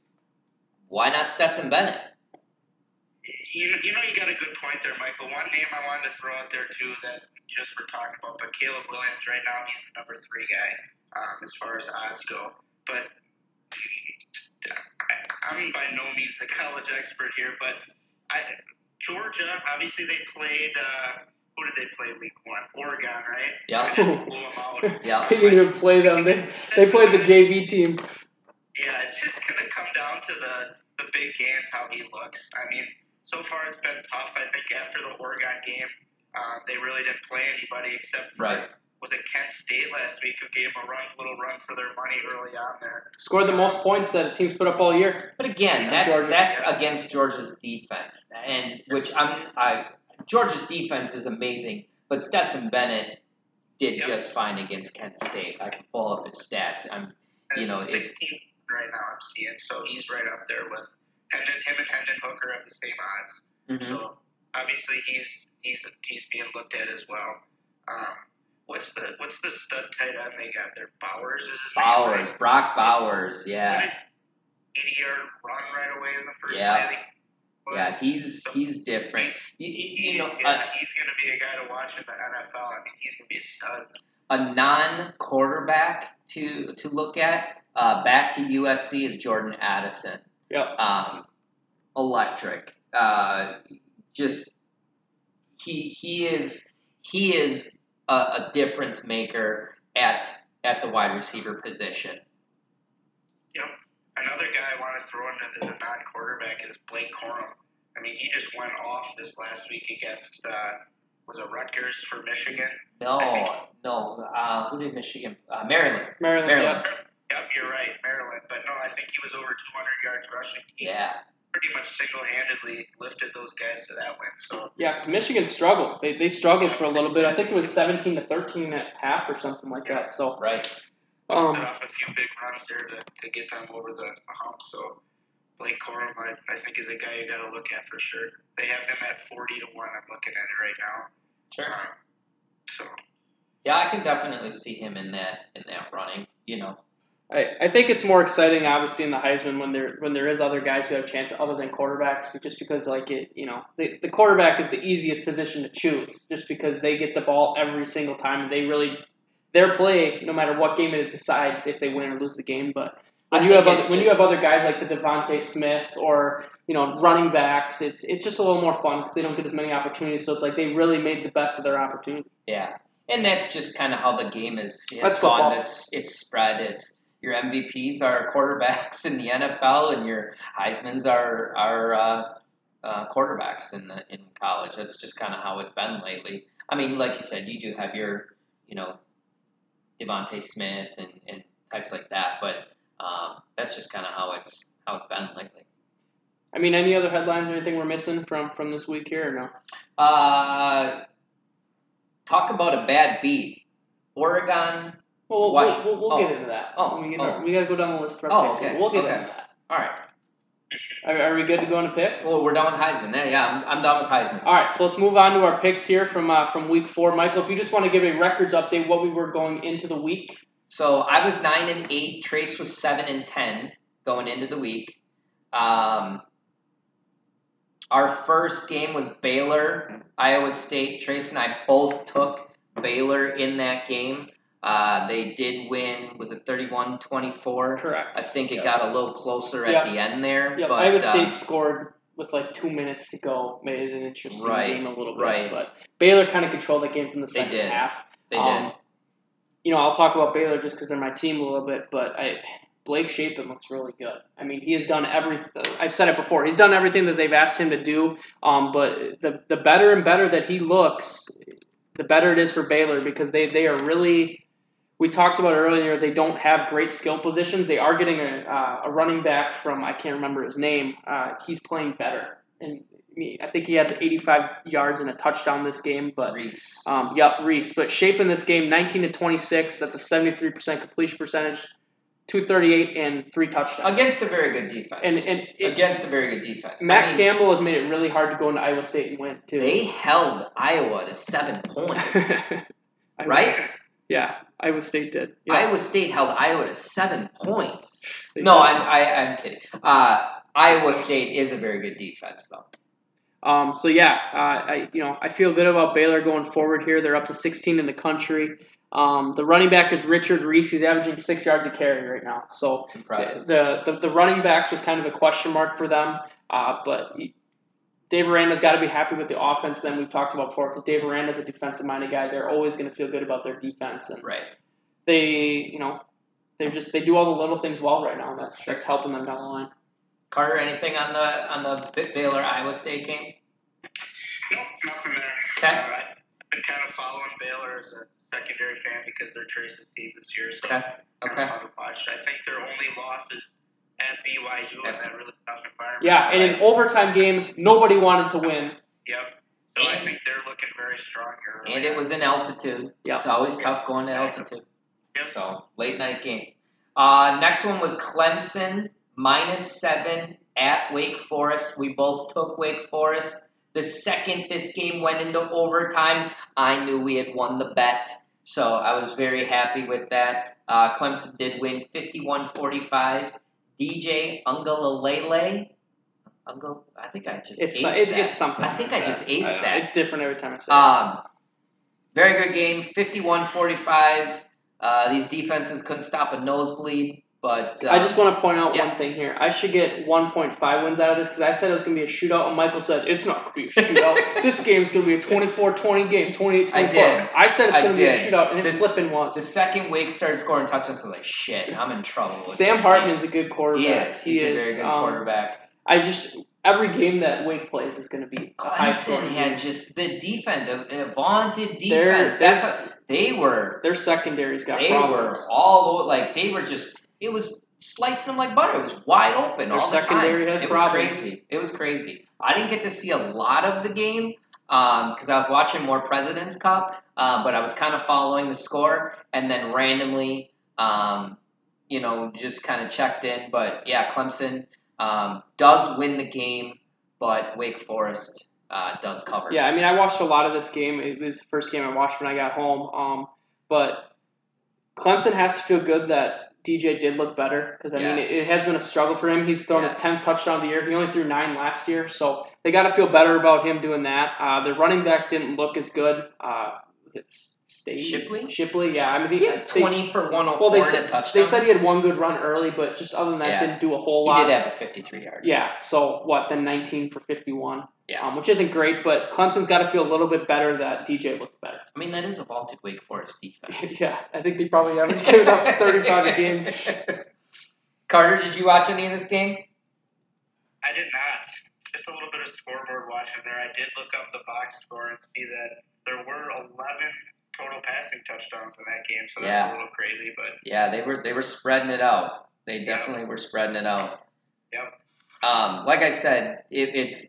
Why not Stetson Bennett? You, you know, you got a good point there, Michael. One name I wanted to throw out there, too, that just we're talking about, but Caleb Williams right now, he's the number three guy um, as far as odds go. But I, I'm by no means a college expert here, but I, Georgia, obviously they played, uh, who did they play week one? Oregon, right? Yeah. They blew them out. Yeah. They didn't even play them. They they played the JV team. Yeah, it's just going to come down to the, the big games, how he looks. I mean, so far it's been tough. I think after the Oregon game, um, they really didn't play anybody except for, Right. was it Kent State last week who gave them a run, little run for their money early on there. Scored the most points that a team's put up all year. But again, that's Georgia. that's against Georgia's defense, and which I'm I Georgia's defense is amazing, but Stetson Bennett did Yep. just fine against Kent State. I can pull up his stats. I'm And You know, it's it- 16 right now I'm seeing, so he's right up there with Hendon, him and Hendon Hooker have the same odds. mhm. So obviously he's he's he's being looked at as well. Um, what's the what's the stud tight end they got there? Bowers is his name, Bowers, right? Brock Bowers, yeah, 80 yard run right away in the first Yeah. play. I think it was. yeah, he's he's different. You, you, He- you know, yeah, a, he's going to be a guy to watch in the NFL. I mean, he's going to be a stud. a non-quarterback to to look at. Uh, back to USC is Jordan Addison. Yep. um, electric. Uh, just he he is he is a, a difference maker at at the wide receiver position. Yep. Another guy I want to throw in as a non quarterback is Blake Corum. I mean, he just went off this last week against, uh, was it Rutgers for Michigan? No, no. Uh, who did Michigan? Uh, Maryland. Maryland. Maryland. Yep, you're right, Maryland. But no, I think he was over 200 yards rushing. He Yeah, pretty much single handedly lifted those guys to that win. So, Yeah, because Michigan struggled. They, they struggled for a little bit. I think it was 17 to 13 at half or something like that. So, right. um, set off a few big runs there to, to get them over the hump. So, Blake Corum, I, I think, is a guy you got to look at for sure. They have him at 40 to 1. I'm looking at it right now. Sure. Um, so, Yeah, I can definitely see him in that in that running. You know. I, I think it's more exciting, obviously, in the Heisman when there when there is other guys who have a chance other than quarterbacks, but just because like it, you know, the, the quarterback is the easiest position to choose, just because they get the ball every single time. and They really their play, no matter what game it is, decides if they win or lose the game. But when I you have other, when you have other guys like the DeVonta Smith or you know running backs, it's it's just a little more fun because they don't get as many opportunities. So it's like they really made the best of their opportunity. Yeah, and that's just kind of how the game is. That's gone. football. It's it's spread. It's your MVPs are quarterbacks in the NFL, and your Heisman's are are uh, uh, quarterbacks in the in college. That's just kind of how it's been lately. I mean, like you said, you do have your, you know, DeVonta Smith and, and types like that, but um, that's just kind of how it's how it's been lately. I mean, any other headlines or anything we're missing from from this week here or no? Uh, talk about a bad beat. Oregon. Well, we'll, Wash- we'll, we'll oh. get into that. Oh, we, oh. we got to go down the list. For Oh, okay, We'll get okay. into that. All right. Are, are we good to go into picks? Well, we're done with Heisman. Yeah, yeah I'm, I'm done with Heisman. All right, so let's move on to our picks here from uh, from week four. Michael, if you just want to give a records update, what we were going into the week. So I was nine and eight. Trace was seven and ten going into the week. Um, our first game was Baylor, Iowa State. Trace and I both took Baylor in that game. Uh, they did win. Was it 31-24? Correct. I think it Yep. got a little closer Yep. at the end there. Yep, but, Iowa State scored with like two minutes to go, made it an interesting Right, game a little bit. right. But Baylor kind of controlled that game from the They second did. half. they Um, did. You know, I'll talk about Baylor just because they're my team a little bit, but I Blake Shapen looks really good. I mean, he has done everything. I've said it before. He's done everything that they've asked him to do. Um, but the the better and better that he looks, the better it is for Baylor because they they are really. We talked about earlier. They don't have great skill positions. They are getting a uh, a running back from I can't remember his name. Uh, he's playing better, and I think he had 85 yards and a touchdown this game. But Reese. um, yep, Reese. But Shapen this game, 19 to 26. That's a 73% completion percentage, 238 and three touchdowns. Against a very good defense. and and it, Against a very good defense. I Matt mean, Campbell has made it really hard to go into Iowa State and win too. They held Iowa to seven points, right? Yeah, Iowa State did. Yeah, Iowa State held Iowa to seven points. they No, did. I'm I, I'm kidding. Uh, Iowa State is a very good defense, though. Um, so yeah, uh, I you know I feel good about Baylor going forward here. They're up to 16 in the country. Um, the running back is Richard Reese. He's averaging six yards a carry right now. So impressive. The, the the running backs was kind of a question mark for them, uh, but Dave Aranda's got to be happy with the offense. Then we've talked about before because Dave Aranda's a defensive minded guy. They're always going to feel good about their defense, and Right. they you know they're just they do all the little things well right now, and that's that's helping them down the line. Carter, anything on the on the B- Baylor Iowa State game? Nope, nothing there. Okay. Uh, I've been kind of following Baylor as a secondary fan because they're Trace's team this year, so Okay. kind Okay. of fun to watch. I think their only loss is at BYU in that really tough environment. Yeah, and an overtime game, nobody wanted to win. Yep. So I And- think they're looking very strong here. And it was in altitude. Yeah. It's always tough going to altitude. Yep. So late night game. Uh, next one was Clemson minus seven at Wake Forest. We both took Wake Forest. The second this game went into overtime, I knew we had won the bet. So I was very happy with that. Uh, Clemson did win 51 45. DJ Ungalalele. Ungal, I think I just It's aced it, that. it's something. I think I just aced I that. It's different every time I say it. Um, very good game, 51-45. Uh, these defenses couldn't stop a nosebleed, but uh, I just want to point out yeah. one thing here. I should get 1.5 wins out of this because I said it was going to be a shootout, and Michael said it's not going to be a shootout. this game's going to be a 24-20 game, 28-24. I did. I said it's going to be a shootout, and it This- flipping was. the second Wake started scoring touchdowns. I was like, shit, I'm in trouble. Sam this Hartman game. a good quarterback. He is. He's a very good um, quarterback. I just every game that Wake plays is going to be Clemson had just the defense, the, vaunted defense. their, That's they were. their secondary's got They problems. were all. Like they were just. It was slicing them like butter. It was wide open Their all the time. secondary has it problems. was crazy. It was crazy. I didn't get to see a lot of the game because I was watching more Presidents Cup, uh, but I was kind of following the score and then randomly, um, you know, just kind of checked in. But yeah, Clemson um, does win the game, but Wake Forest uh, does cover. Yeah, I mean, I watched a lot of this game. It was the first game I watched when I got home. Um, but Clemson has to feel good that DJ did look better because I mean, it, it has been a struggle for him. He's thrown his tenth touchdown of the year. He only threw nine last year, so they got to feel better about him doing that. Uh, the running back didn't look as good. Uh, was it State? Shipley? Shipley, yeah. I mean, He he, had they, 20 for 104 well, they said touchdown. they said he had one good run early, but just other than that, Yeah. didn't do a whole lot. he lot. did have a 53 yard. Yeah, so what, then 19 for 51? Yeah. Um, which isn't great, but Clemson's got to feel a little bit better that DJ looked better. I mean, that is a vaulted Wake Forest defense. yeah, I think they probably haven't given up 35 a game. Carter, did you watch any of this game? I did not. A little bit of scoreboard watching there. I did look up the box score and see that there were 11 total passing touchdowns in that game, so that's Yeah. a little crazy. But Yeah, they were they were spreading it out. They Yep. definitely were spreading it out. Yep. Um, like I said, it, it's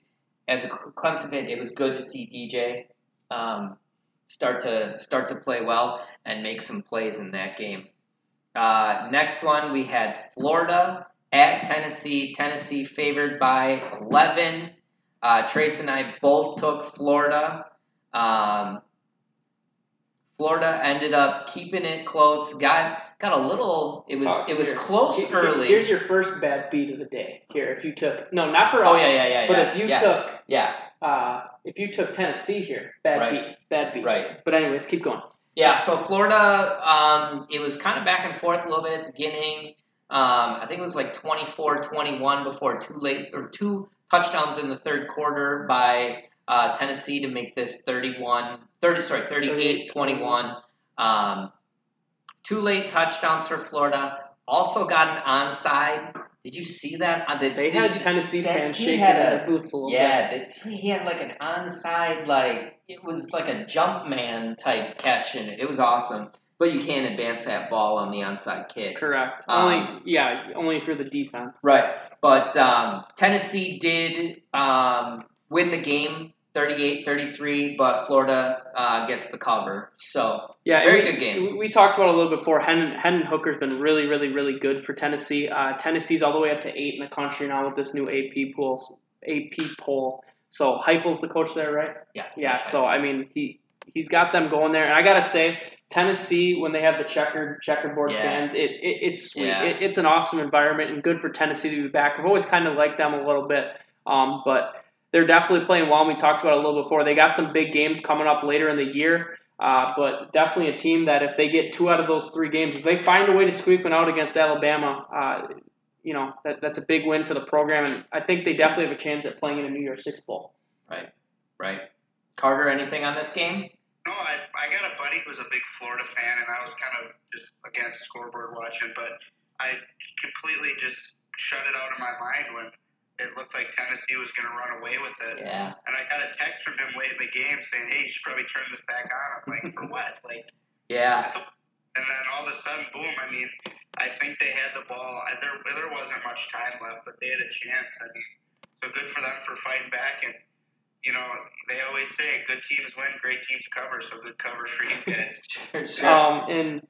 as a Clemson fan, it was good to see DJ um, start to start to play well and make some plays in that game. Uh, next one, we had Florida at Tennessee. Tennessee favored by 11. Uh, Trace and I both took Florida. Um, Florida ended up keeping it close. Got got a little. It was Talk it was here. close Here- early. Here's your first bad beat of the day. Here, if you took no, not for oh yeah yeah yeah But yeah. if you yeah, took yeah uh, if you took Tennessee here, bad Right. beat, bad beat. right But anyways, keep going. yeah. So Florida, um, it was kind of back and forth a little bit at the beginning. Um, I think it was like 24-21 before two late or two touchdowns in the third quarter by uh, Tennessee to make this 31 30 sorry 38-21. Um, two late touchdowns for Florida. Also got an onside. Did you see that? Uh, the- They did had you- Tennessee fans shaking their boots a little bit. Yeah, he had like an onside, like it was like a jump man type catch in it. It was awesome, but you can't advance that ball on the onside kick. Correct. Um, only yeah, only you're the defense. Right, but um, Tennessee did um, win the game 38-33, but Florida uh, gets the cover. So Yeah, Very we, good game. We, talked about it a little before. Hendon, Hendon Hooker's been really, really, really good for Tennessee. Uh, Tennessee's all the way up to eight in the country now with this new AP pools, AP poll. So Heupel's the coach there, right? yes, Yeah. So I mean, he he's got them going there, and I gotta say, Tennessee when they have the checkered checkerboard Yeah. fans, it, it it's sweet. Yeah. It, it's an awesome environment and good for Tennessee to be back. I've always kind of liked them a little bit, um, but they're definitely playing well. And we talked about it a little before. They got some big games coming up later in the year. Uh, but definitely a team that if they get two out of those three games, if they find a way to squeak one out against Alabama, uh, you know that, that's a big win for the program, and I think they definitely have a chance at playing in a New Year's Six bowl. Right, right. Carter, anything on this game? No, I, I got a buddy who's a big Florida fan, and I was kind of just against scoreboard watching, but I completely just shut it out of my mind when it looked like Tennessee was going to run away with it. Yeah, And I got a text from him late in the game saying, "Hey, you should probably turn this back on." I'm like, "For what?" Like, yeah, and then all of a sudden, boom! I mean, I think they had the ball. I, there, there wasn't much time left, but they had a chance. I mean, so good for them for fighting back. And you know, they always say, "Good teams win, great teams cover." So good cover for you guys. sure, sure. Um, and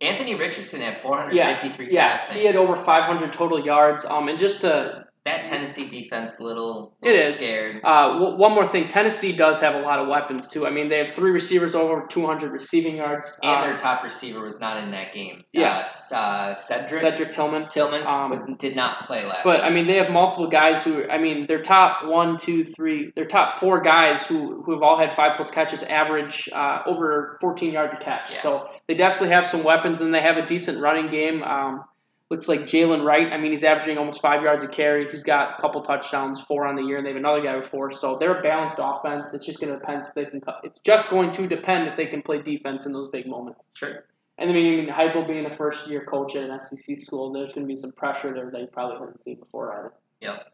Anthony Richardson had yeah, 453 yeah, passing. he had over 500 total yards. Um, and just to that Tennessee defense, little, It little is. scared. Uh, w- one more thing, Tennessee does have a lot of weapons too. I mean, they have three receivers over 200 receiving yards. And Uh, their top receiver was not in that game. Yeah. Uh, uh, Cedric, Cedric Tillman. Tillman Um, was did not play last. But I mean, they have multiple guys who. I mean, their top one, two, three. Their top four guys who who have all had five plus catches average uh, over 14 yards a catch. Yeah. So they definitely have some weapons, and they have a decent running game. Um, looks like Jaylen Wright. I mean, he's averaging almost five yards a carry. He's got a couple touchdowns, four on the year, and they have another guy with four. So they're a balanced offense. It's just going to depend if they can. It's just going to depend if they can play defense in those big moments. sure. And I mean, Heupel being a first year coach at an SEC school, there's going to be some pressure there that you probably haven't seen before either. Yep.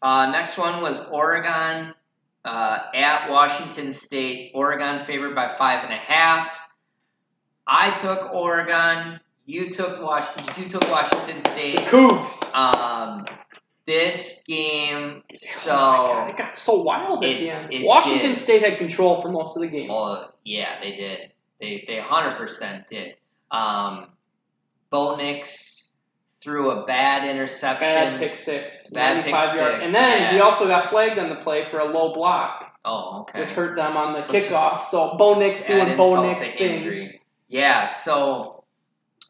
Uh, next one was Oregon uh, at Washington State. Oregon favored by five and a half. I took Oregon. You took Washington. You took Washington The State. Cougs. Um, this game. Oh So God, it got so wild at It- the end. Washington did. State had control for most of the game. Oh yeah, they did. They they hundred percent did. Um, Bo Nix threw a bad interception. Bad pick six, Bad pick 95 yard. six, And then yeah. he also got flagged on the play for a low block, Oh, okay. which hurt them on the Which is- kickoff. So Bo Nix doing Bo Nix things. injury. Yeah, so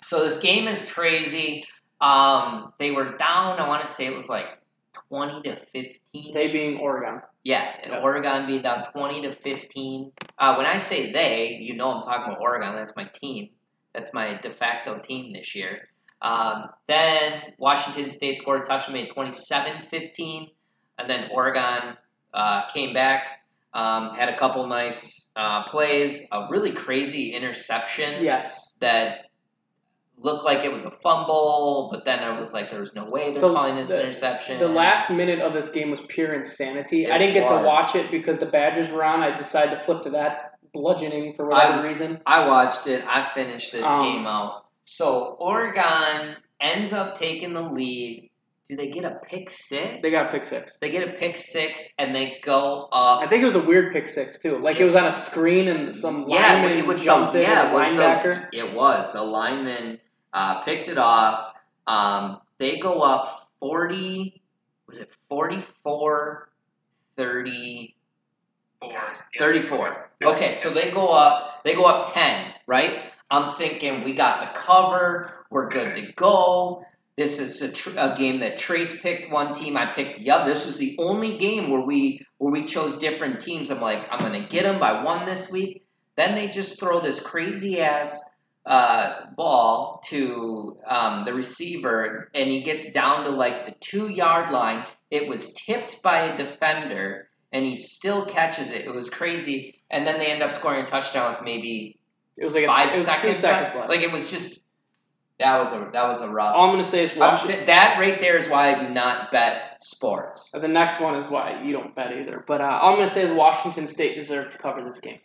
so this game is crazy. Um, they were down. I want to say it was like twenty to fifteen. They being Oregon. Yeah, and Yep. Oregon being down 20 to 15. Uh, when I say they, you know I'm talking about Oregon. That's my team. That's my de facto team this year. Um, then Washington State scored a touchdown, made 27 15. And then Oregon uh, came back, um, had a couple nice uh, plays, a really crazy interception Yes. that looked like it was a fumble, but then I was like there was no way they're The- calling this the- interception. The last minute of this game was pure insanity. I didn't get was. to watch it because the Badgers were on. I decided to flip to that bludgeoning for whatever reason. I watched it. I finished this Um, game out. So Oregon ends up taking the lead. Do they get a pick six? They got a pick six. They get a pick six and they go up. I think it was a weird pick six too. Like it was on a screen and some yeah, lineman it was jumped the it. yeah, it was linebacker. the it was the lineman uh, picked it off. Um, they go up forty. Was it 44, 30, Four. Yeah. 34. Okay, so they go up. They go up ten, right? I'm thinking we got the cover. We're good to go. This is a, tr- a game that Trace picked one team. I picked the other. This was the only game where we where we chose different teams. I'm like, I'm gonna get them by one this week. Then they just throw this crazy ass uh, ball to um, the receiver, and he gets down to like the two yard line. It was tipped by a defender, and he still catches it. It was crazy. And then they end up scoring a touchdown with maybe It was like a, five it was seconds, two seconds left. Like it was just that was a that was a rough. All I'm gonna say is Washington. that right there is why I do not bet sports. The next one is why you don't bet either. But uh, all I'm gonna say is Washington State deserved to cover this game.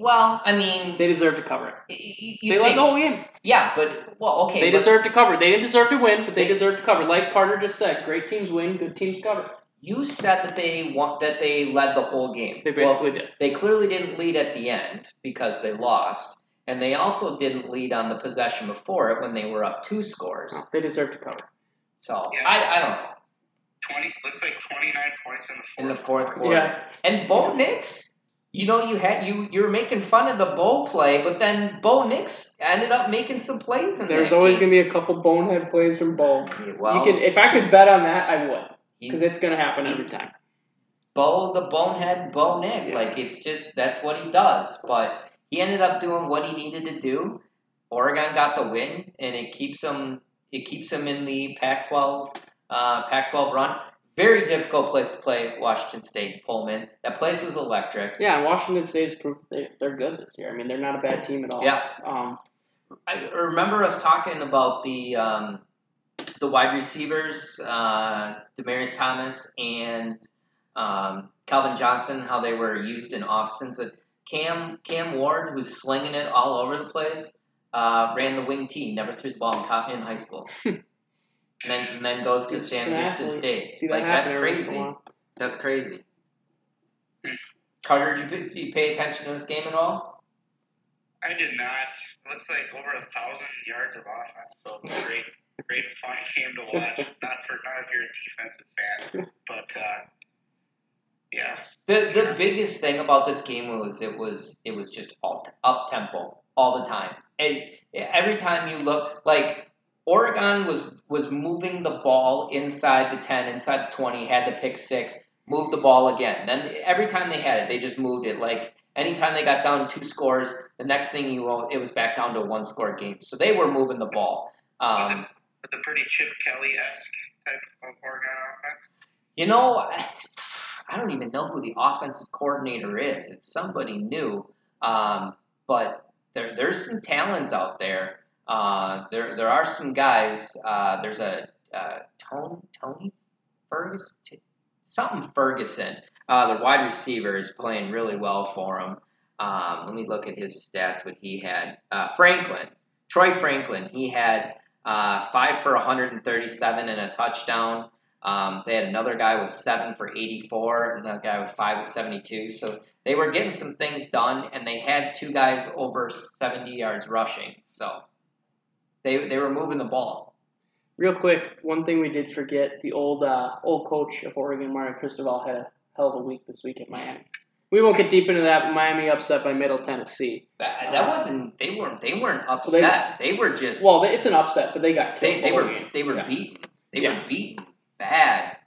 Well, I mean, They deserve to cover it. y- y- you they led the whole game. yeah, but well, okay, They but deserved to cover. They didn't deserve to win, but they, They- deserved to cover. Like Carter just said, great teams win, good teams cover. you said that they want that they led the whole game. They Well, basically did. They clearly didn't lead at the end because they lost, and they also didn't lead on the possession before it when they were up two scores. No, they deserve to cover. So Yeah. I, I don't know. Twenty looks like twenty nine points in the fourth. In the fourth quarter, Yeah, and Bo Nix, you know, you had you you were making fun of the Bo play, but then Bo Nix ended up making some plays in there's always game. gonna be a couple bonehead plays from Bo. well, you can, if I could bet on that, I would, because it's gonna happen every time. Bo the bonehead Bo Nick. Yeah. Like it's just that's what he does. But he ended up doing what he needed to do. Oregon got the win, and it keeps him it keeps them in the Pac-12 uh, Pac-12 run. Very difficult place to play Washington State Pullman. That place was electric. Yeah, and Washington State's proof they, they're good this year. I mean, they're not a bad team at all. Yeah. Um, I remember us talking about the um, the wide receivers, uh, Demaryius Thomas and um, Calvin Johnson, how they were used in offense. Cam Cam Ward, who's slinging it all over the place, uh, ran the wing T, never threw the ball in, high school, then and then goes to It's Sam Houston. State. see that like that's happen every once in a crazy. That's crazy. Carter, did you, pay- did you pay attention to this game at all? I did not. It Looks like over a thousand yards of offense. So it was great, great fun game to watch. not for not if you're a defensive fan, but uh, yeah, The the biggest thing about this game was it was it was just all up tempo all the time. And every time you look like Oregon was was moving the ball inside the ten, inside the twenty, had the pick six, moved the ball again. Then every time they had it, they just moved it. Like anytime they got down two scores, the next thing you know, it was back down to a one score game. So they were moving the ball. Um, with a pretty Chip Kelly esque type of Oregon offense. You know, I don't even know who the offensive coordinator is. It's somebody new, um, but there, there's some talent out there. Uh, there, there are some guys. Uh, there's a uh, Tony, Tony Ferguson, something Ferguson. Uh, the wide receiver is playing really well for him. Um, let me look at his stats. What he had, uh, Franklin, Troy Franklin. He had five for 137 and a touchdown. Um, they had another guy with seven for 84, another guy with five with 72. So they were getting some things done, and they had two guys over 70 yards rushing. So they they were moving the ball. Real quick, one thing we did forget: the old uh, old coach of Oregon, Mario Cristobal, had a hell of a week this week at Miami. We won't get deep into that. but Miami upset by Middle Tennessee. That, that wasn't they weren't they weren't upset. They, were just Well, it's an upset, but they got killed. they, they were game. they were Yeah. beaten. They Yeah. were beaten bad.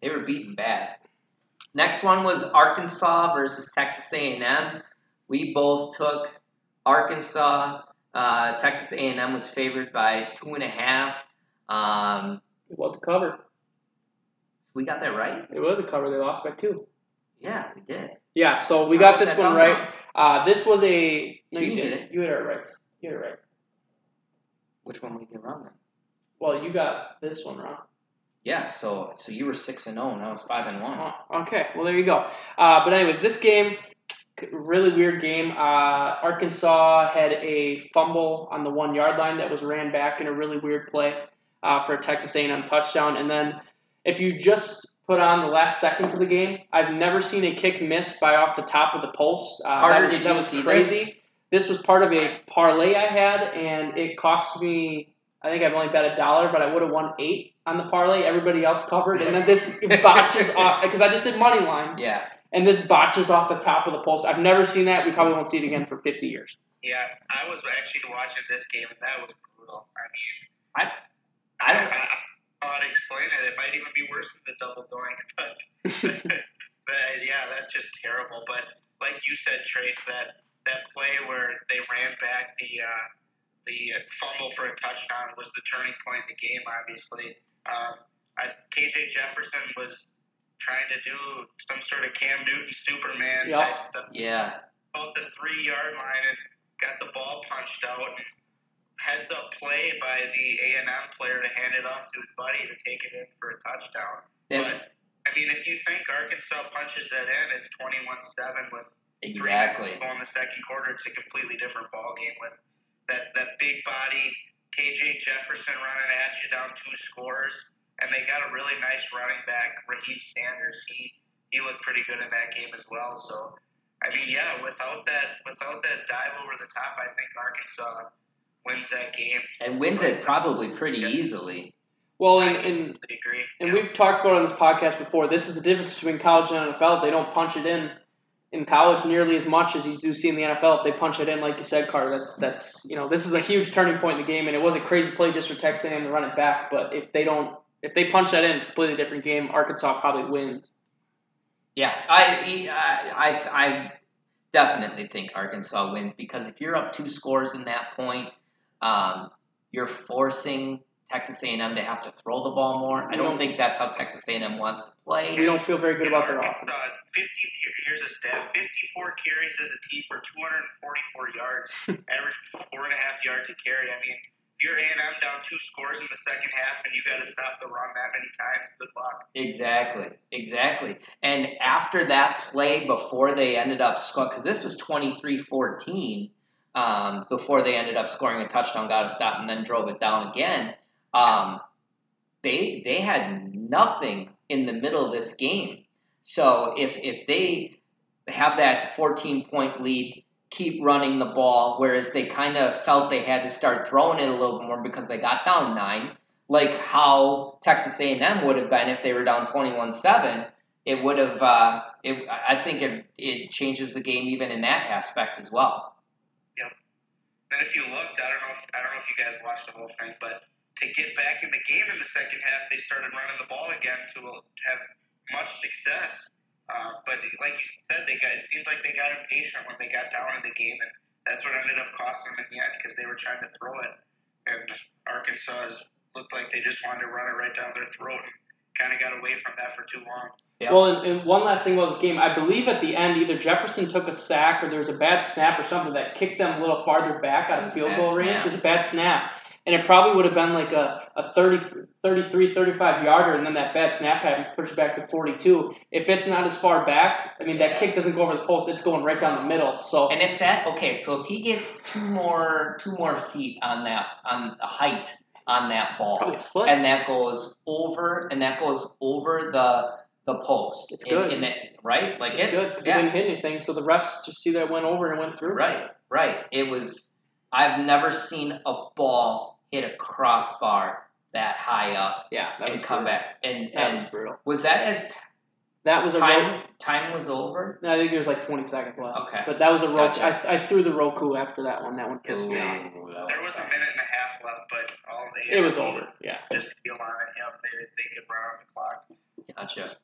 They were beaten bad. Next one was Arkansas versus Texas A&M. We both took Arkansas. Uh, Texas A&M was favored by two and a half. Um, It was a cover. we got that right. It was a cover. They lost by two. Yeah, we did. Yeah, so we I got this one right. Uh, this was a no, So you, you did it. You had it right. Get it right. Which one we get wrong then? Well, you got this one wrong. Yeah, so so you were six and zero, and I was five and one. Oh, okay, well there you go. Uh, but anyways, this game, really weird game. Uh, Arkansas had a fumble on the one yard line that was ran back in a really weird play uh, for a Texas A&M touchdown. And then if you just put on the last seconds of the game, I've never seen a kick missed by off the top of the post. Uh, Carter, that that you was see crazy. This? was part of a parlay I had, and it cost me. I think I've only bet a dollar, but I would have won eight on the parlay. Everybody else covered, and then this botches off because I just did money line, Yeah, and this botches off the top of the post. I've never seen that. We probably won't see it again for 50 years. Yeah, I was actually watching this game, and that was brutal. I mean, I- I I don't don't- know how to explain it. It might even be worse than the double doink, but, but yeah, that's just terrible. But like you said, Trace, that that play where they ran back the uh, the fumble for a touchdown was the turning point in the game. Obviously, um, I, KJ Jefferson was trying to do some sort of Cam Newton Superman Yup. type stuff yeah. about the three yard line and got the ball punched out heads up play by the A and M player to hand it off to his buddy to take it in for a touchdown. And- But I mean, if you think Arkansas punches that in, it's twenty-one seven with three exactly. minutes to go in the second quarter. It's a completely different ball game with that that big body KJ Jefferson running at you down two scores, and they got a really nice running back, Raheim Sanders. He he looked pretty good in that game as well. So, I mean, yeah, without that without that dive over the top, I think Arkansas wins that game. And wins it probably pretty Yeah. easily. Well, and, and agree. And Yeah. we've talked about it on this podcast before. This is the difference between college and NFL. They don't punch it in in college nearly as much as you do see in the NFL. If they punch it in, like you said, Carter, that's that's you know this is a huge turning point in the game. And it was a crazy play just for Texas A&M to run it back. But if they don't, if they punch that in, it's a completely different game. Arkansas probably wins. Yeah, I, I, I, I definitely think Arkansas wins because if you're up two scores in that point, um, you're forcing Texas A&M to have to throw the ball more. I don't think that's how Texas A&M wants to play. We don't feel very good about their Arkansas, offense. 50, here's a stat 54 carries as a team for 244 yards, average four and a half yards a carry. I mean, you're A&M down two scores in the second half and you got to stop the run that many times, good luck. Exactly, exactly. And after that play, before they ended up scoring, because this was 23 14, um, before they ended up scoring a touchdown, got a stop, and then drove it down again, um, they, they had nothing in the middle of this game. So if, if they have that 14 point lead, keep running the ball, whereas they kind of felt they had to start throwing it a little more because they got down nine like how Texas A&M would have been if they were down 21-7, it would have. Uh, it, I think it, it changes the game even in that aspect as well. Yeah. Then if you looked, I don't know if I don't know if you guys watched the whole thing, but to get back in the game in the second half, they started running the ball again to have much success. Uh, but like you said, they got it seemed like they got impatient when they got down in the game, and that's what ended up costing them in the end because they were trying to throw it, and Arkansas looked like they just wanted to run it right down their throat and kind of got away from that for too long. Yeah. Well, and, and one last thing about this game, I believe at the end either Jefferson took a sack or there was a bad snap or something that kicked them a little farther back out of field goal range. snap. It was a bad snap. And it probably would have been like a, a 30, 33, 35 yarder, and then that bad snap happens, push back to 42. If it's not as far back, I mean, that kick doesn't go over the post, it's going right down the middle. So, And if that okay, so if he gets two more two more feet on that on the height on that ball, and that goes over and that goes over the the post. It's good. in that, right? Like it's it, good because yeah. it didn't hit anything. So the refs just see that went over and went through. Right, right. It was. I've never seen a ball hit a crossbar that high up Yeah, that and was come brutal. back. And That was brutal. was that as t- That was a time rope. time was over? No, I think there was like 20 seconds left. Okay. But that was a rope. Gotcha. I, I threw the Roku after that one. That one pissed me off. There was a minute and a half left, but all the It was over. Yeah. Just feel on it. Yep, they, they could run out the clock. Gotcha.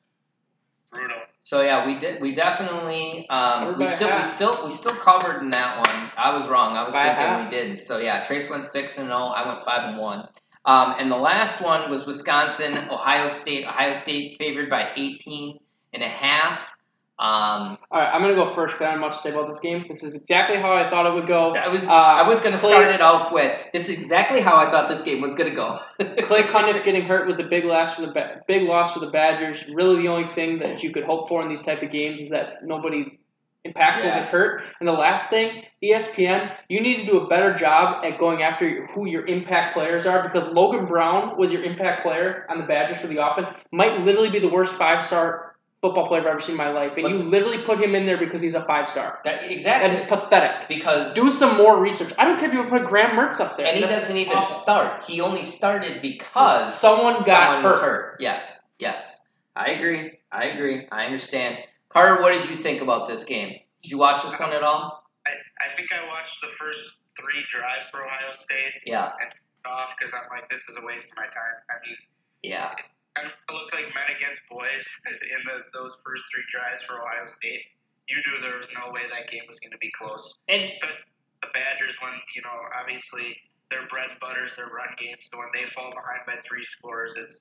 Brutal. So yeah, we did. We definitely. Um, we by a still. We still. We still covered in that one. I was wrong. I was By thinking half. we didn't. So yeah, Trace went six and zero. I went five and one. Um, and the last one was Wisconsin, Ohio State. Ohio State favored by 18 and a half. Um, All right, I'm gonna go first. I don't have much to say about this game. This is exactly how I thought it would go. I was Uh, I was to Clay- start it off with this is exactly how I thought this game was to go. Clay Cundiff getting hurt was a big loss for the ba- big loss for the Badgers. Really, the only thing that you could hope for in these type of games is that nobody impactful Yeah. gets hurt. And the last thing, ESPN, you need to do a better job at going after your- who your impact players are because Logan Brown was your impact player on the Badgers for the offense. Might literally be the worst five star football player I've ever seen in my life, and But- you literally put him in there because he's a five star. That- That exactly That is pathetic. because Do some more research. I don't care if you put Graham Mertz up there. and he doesn't even awful. start. He only started because someone got someone hurt. hurt. Yes, yes, I agree. I agree. I understand. Carter, what did you think about this game? Did you watch this one at all? I, I think I watched the first three drives for Ohio State Yeah, And off because I'm like, this is a waste of my time. I mean, yeah, it looked like men against boys in the, those first three drives for Ohio State. You knew there was no way that game was going to be close. and Especially the Badgers, when you know, obviously their bread and butter is their run game. So when they fall behind by three scores, it's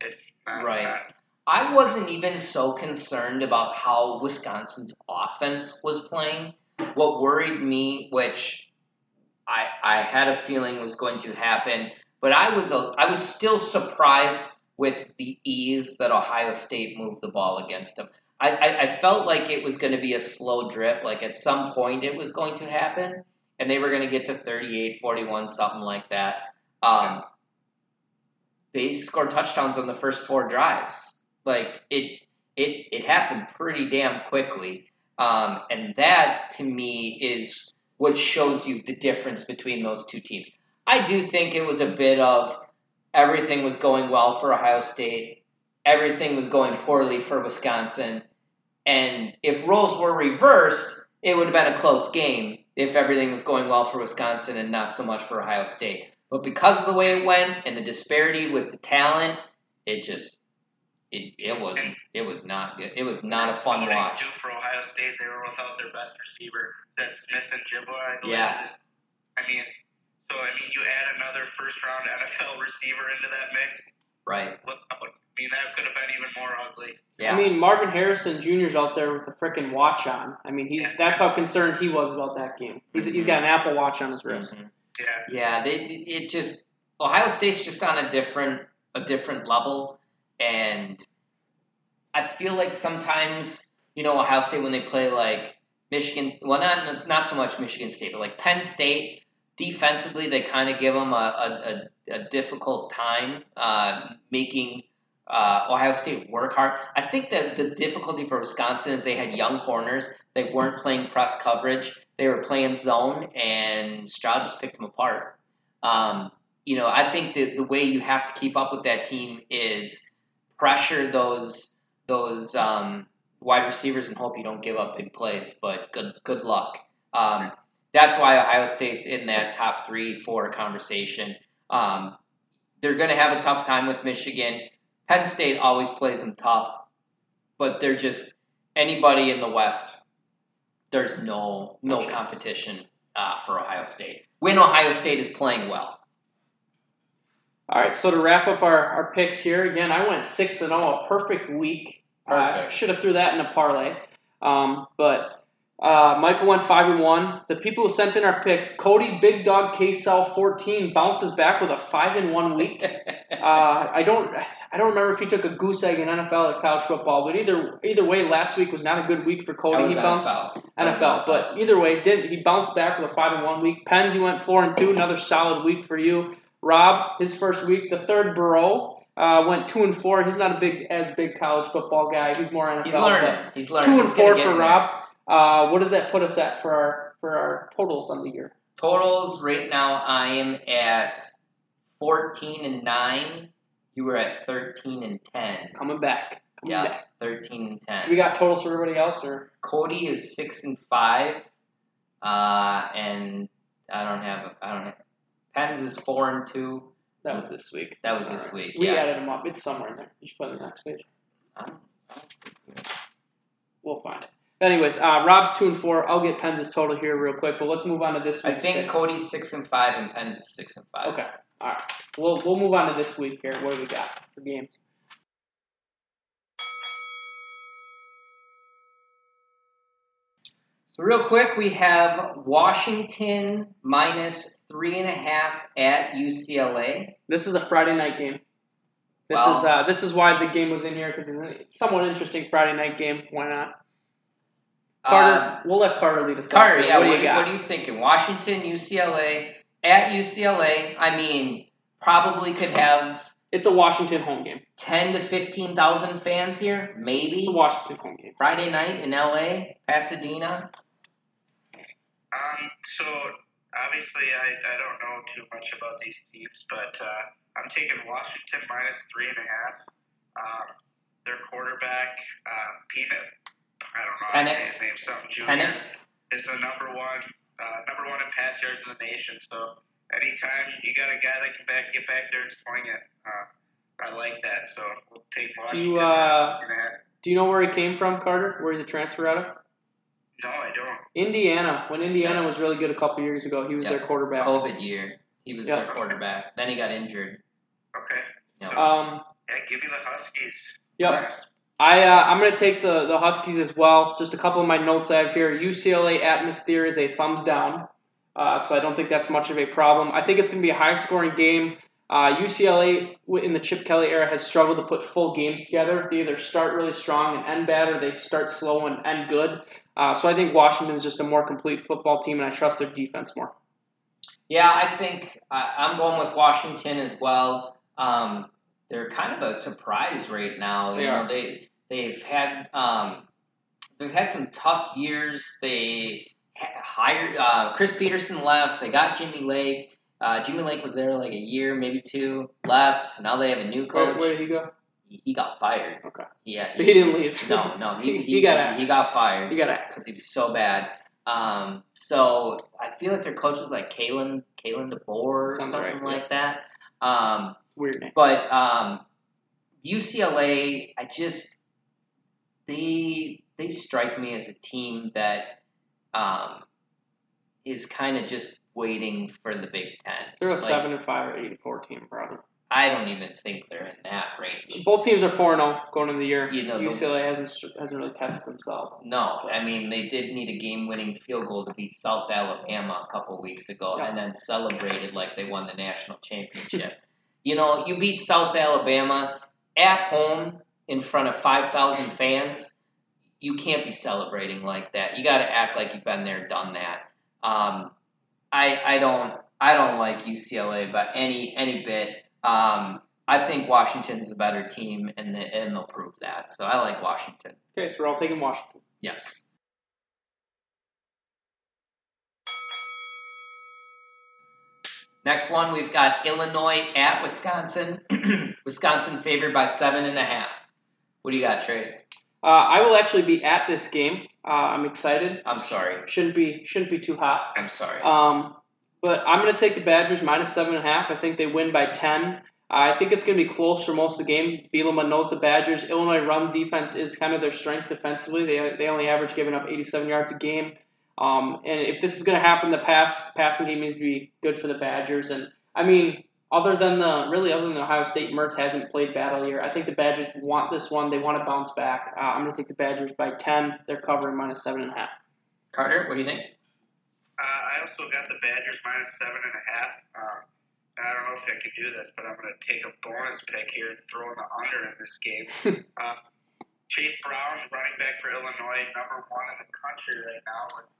it's not, Right. not I wasn't even so concerned about how Wisconsin's offense was playing. What worried me, which I I had a feeling was going to happen, but I was a, I was still surprised with the ease that Ohio State moved the ball against them. I, I, I felt like it was going to be a slow drip, like at some point it was going to happen, and they were going to get to 38, 41, something like that. Um, they scored touchdowns on the first four drives. Like it, it, it happened pretty damn quickly, um, and that to me is what shows you the difference between those two teams. I do think it was a bit of everything was going well for Ohio State, everything was going poorly for Wisconsin, and if roles were reversed, it would have been a close game if everything was going well for Wisconsin and not so much for Ohio State. But because of the way it went and the disparity with the talent, it just it, it was it was not good. It was not a fun watch. Too, for Ohio State, they were without their best receiver. That Smith and Jibba, I believe. Yeah. Just, I mean, so I mean, you add another first round NFL receiver into that mix. Right. Look out. I mean, that could have been even more ugly. Yeah. I mean, Marvin Harrison Jr.'s out there with a freaking watch on. I mean, he's that's how concerned he was about that game. He's, he's got an Apple Watch on his wrist. Mhm. Yeah. Yeah, they it just Ohio State's just on a different a different level, and I feel like sometimes you know Ohio State when they play like Michigan, well not not so much Michigan State, but like Penn State. Defensively, they kind of give them a, a, a, difficult time uh, making uh, Ohio State work hard. I think that the difficulty for Wisconsin is they had young corners. They weren't playing press coverage. They were playing zone, and Stroud just picked them apart. Um, you know, I think that the way you have to keep up with that team is pressure those those um, wide receivers and hope you don't give up big plays. But good good luck. Um, that's why Ohio State's in that top three four conversation. Um, they're going to have a tough time with Michigan. Penn State always plays them tough, but they're just anybody in the West. There's no no competition uh, for Ohio State when Ohio State is playing well. All right, so to wrap up our, our picks here, again, I went six and zero, a perfect week. I Perfect. should have threw that in a parlay, um, but uh, Michael went five and one. The people who sent in our picks, Cody Big Dog K Cell fourteen bounces back with a five and one week. Uh, I don't, I don't remember if he took a goose egg in NFL or college football, but either either way, last week was not a good week for Cody. He bounced NFL. NFL. But either way, did he bounced back with a five and one week? Pens, you went four and two, another solid week for you. Rob, his first week, the third Burrow. Uh, went two and four. He's not a big as big college football guy. He's more NFL. he's learning. He's learning. Two and He's four for. Rob. Uh, what does that put us at for our for our totals on the year? Totals right now, I am at fourteen and nine. You were at thirteen and ten. Coming back. Coming Yeah, back. thirteen and Do we got totals for everybody else or? Cody is six and five, uh, and I don't have. I don't have. Pens is four and two. That was this week. That was this right. week, We yeah. added them up. It's somewhere in there. You should put it on the next page. I don't- I don't- We'll find it. Anyways, uh, Rob's two and four. I'll get Pens' total here real quick, but let's move on to this week. I think pick. Cody's six and five, and Pens is six and five. Okay. All right. We'll we'll move on to this week here. What do we got for games? So real quick, we have Washington minus three and a half at UCLA. This is a Friday night game. This Well- is uh, this is why the game was in here because it's a somewhat interesting Friday night game. Why not? Carter, Um, we'll let Carter lead us. off Carter, here. yeah, what do you got? what are you thinking? Washington, UCLA at UCLA. I mean, probably could have It's a Washington home game. ten to fifteen thousand fans here, maybe. It's a Washington home game. Friday night in LA, Pasadena. Um, so obviously, I, I don't know too much about these teams, but uh, I'm taking Washington minus three and a half. Um, their quarterback, uh, Peanut, I don't know how to say Penix. his name, something Junior, Penix. is the number one uh, number one in pass yards in the nation. So anytime you got a guy that can back get back there and swing it, uh, I like that. So we'll take Do you, uh, three and a half. Do you know where he came from, Carter? Where he's a transfer out of? No, I don't. Indiana. When Indiana was really good a couple years ago, he was Yeah. their quarterback. COVID year. He was Yeah. their quarterback. Then he got injured. Okay. Yeah. So, Um, yeah, give me the Huskies. yep. Minus I uh, I'm going to take the the Huskies as well. Just a couple of my notes I have here. UCLA atmosphere is a thumbs down, uh, so I don't think that's much of a problem. I think it's going to be a high scoring game. Uh, UCLA in the Chip Kelly era has struggled to put full games together. They either start really strong and end bad, or they start slow and end good. Uh, so I think Washington is just a more complete football team, and I trust their defense more. Yeah, I think I, I'm going with Washington as well. Um, they're kind of a surprise right now. They you are. know, they they've had um, they've had some tough years. They hired uh, Chris Petersen left. They got Jimmy Lake. Uh, Jimmy Lake was there like a year, maybe two. Left. So now they have a new coach. where did he go? He, he got fired. Okay. Yeah. So he didn't leave. No, no. He, He- he, he got he, got fired He got axed. because he was so bad. Um, so I feel like their coach is like Kalen, Kalen DeBoer or Sounds something right, like that. Um, Weird name. but um, UCLA, I just they they strike me as a team that um, is kind of just waiting for the Big Ten. They're a Like, seven and five or eight and four team, probably. I don't even think they're in that range. Both teams are four and zero going into the year. You know, the- UCLA hasn't hasn't really tested themselves. No, I mean they did need a game-winning field goal to beat South Alabama a couple weeks ago, Yeah. and then celebrated like they won the national championship. you know, you beat South Alabama at home in front of five thousand fans. You can't be celebrating like that. You got to act like you've been there, done that. Um, I I don't I don't like UCLA, but any any bit. Um, I think Washington's the better team, and the, and they'll prove that. So I like Washington. Okay, so we're all taking Washington. Yes. Next one, we've got Illinois at Wisconsin. Wisconsin favored by seven and a half. What do you got, Trace? Uh, I will actually be at this game. Uh, I'm excited. I'm sorry. Shouldn't be shouldn't be too hot. I'm sorry. Um, but I'm going to take the Badgers minus seven and a half. I think they win by ten. I think it's going to be close for most of the game. Bielema knows the Badgers. Illinois run defense is kind of their strength defensively. They, they only average giving up 87 yards a game. Um, and if this is going to happen, the pass passing game needs to be good for the Badgers. And I mean, other than the really other than Ohio State, Mertz hasn't played bad all year. I think the Badgers want this one. They want to bounce back. Uh, I'm going to take the Badgers by 10. They're covering minus seven and a half. Carter, what do you think? Uh, I also got the Badgers minus seven and a half. Um, and I don't know if I can do this, but I'm going to take a bonus pick here and throw in the under in this game. uh, Chase Brown, running back for Illinois, number one in the country right now with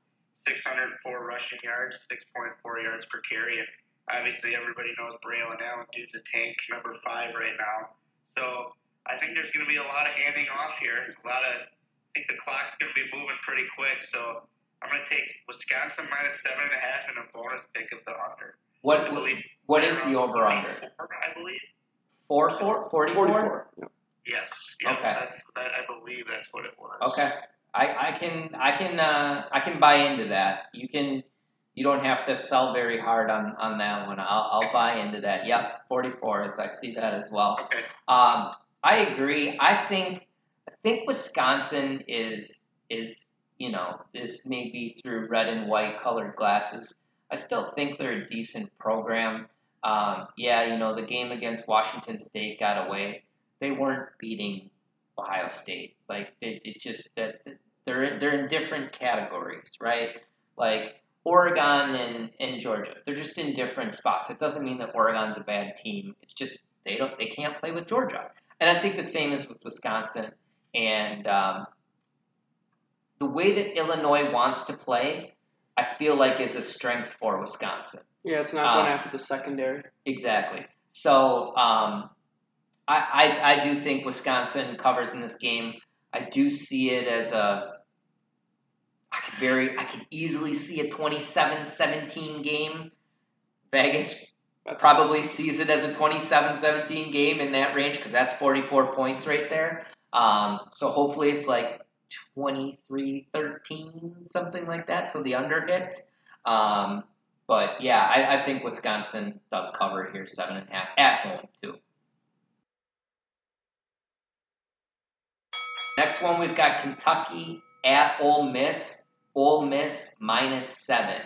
604 rushing yards, 6.4 yards per carry. And obviously, everybody knows Braelon Allen, dude's a tank, number five right now. So I think there's going to be a lot of handing off here. A lot of, I think the clock's going to be moving pretty quick. So I'm going to take Wisconsin minus seven and a half and a bonus pick of the under. What I believe. what is the over under? I believe. Four four forty four. 44. Yeah. Yes. Yep, Okay. That's, that, I believe that's what it was. Okay. I, I can I can uh, I can buy into that. You can you don't have to sell very hard on, on that one. I'll, I'll buy into that. Yep, 44. It's, I see that as well. Okay. Um, I agree. I think I think Wisconsin is is you know this may be through red and white colored glasses. I still think they're a decent program. Um, yeah, you know the game against Washington State got away. They weren't beating Ohio State. Like it, it just that They're they're in different categories, right? Like Oregon and, and Georgia, they're just in different spots. It doesn't mean that Oregon's a bad team. It's just they don't they can't play with Georgia. And I think the same is with Wisconsin. And um, the way that Illinois wants to play, I feel like is a strength for Wisconsin. Yeah, it's not going Um, after the secondary. Exactly. So um, I, I I do think Wisconsin covers in this game. I do see it as a I could very I could easily see a 27-17 game. Vegas That's probably sees it as a 27-17 game in that range because that's 44 points right there. Um, so hopefully it's like 23-13, something like that. So the under hits. Um, but yeah, I, I think Wisconsin does cover here, seven and a half at home too. Next one, we've got Kentucky at Ole Miss. Ole Miss minus seven.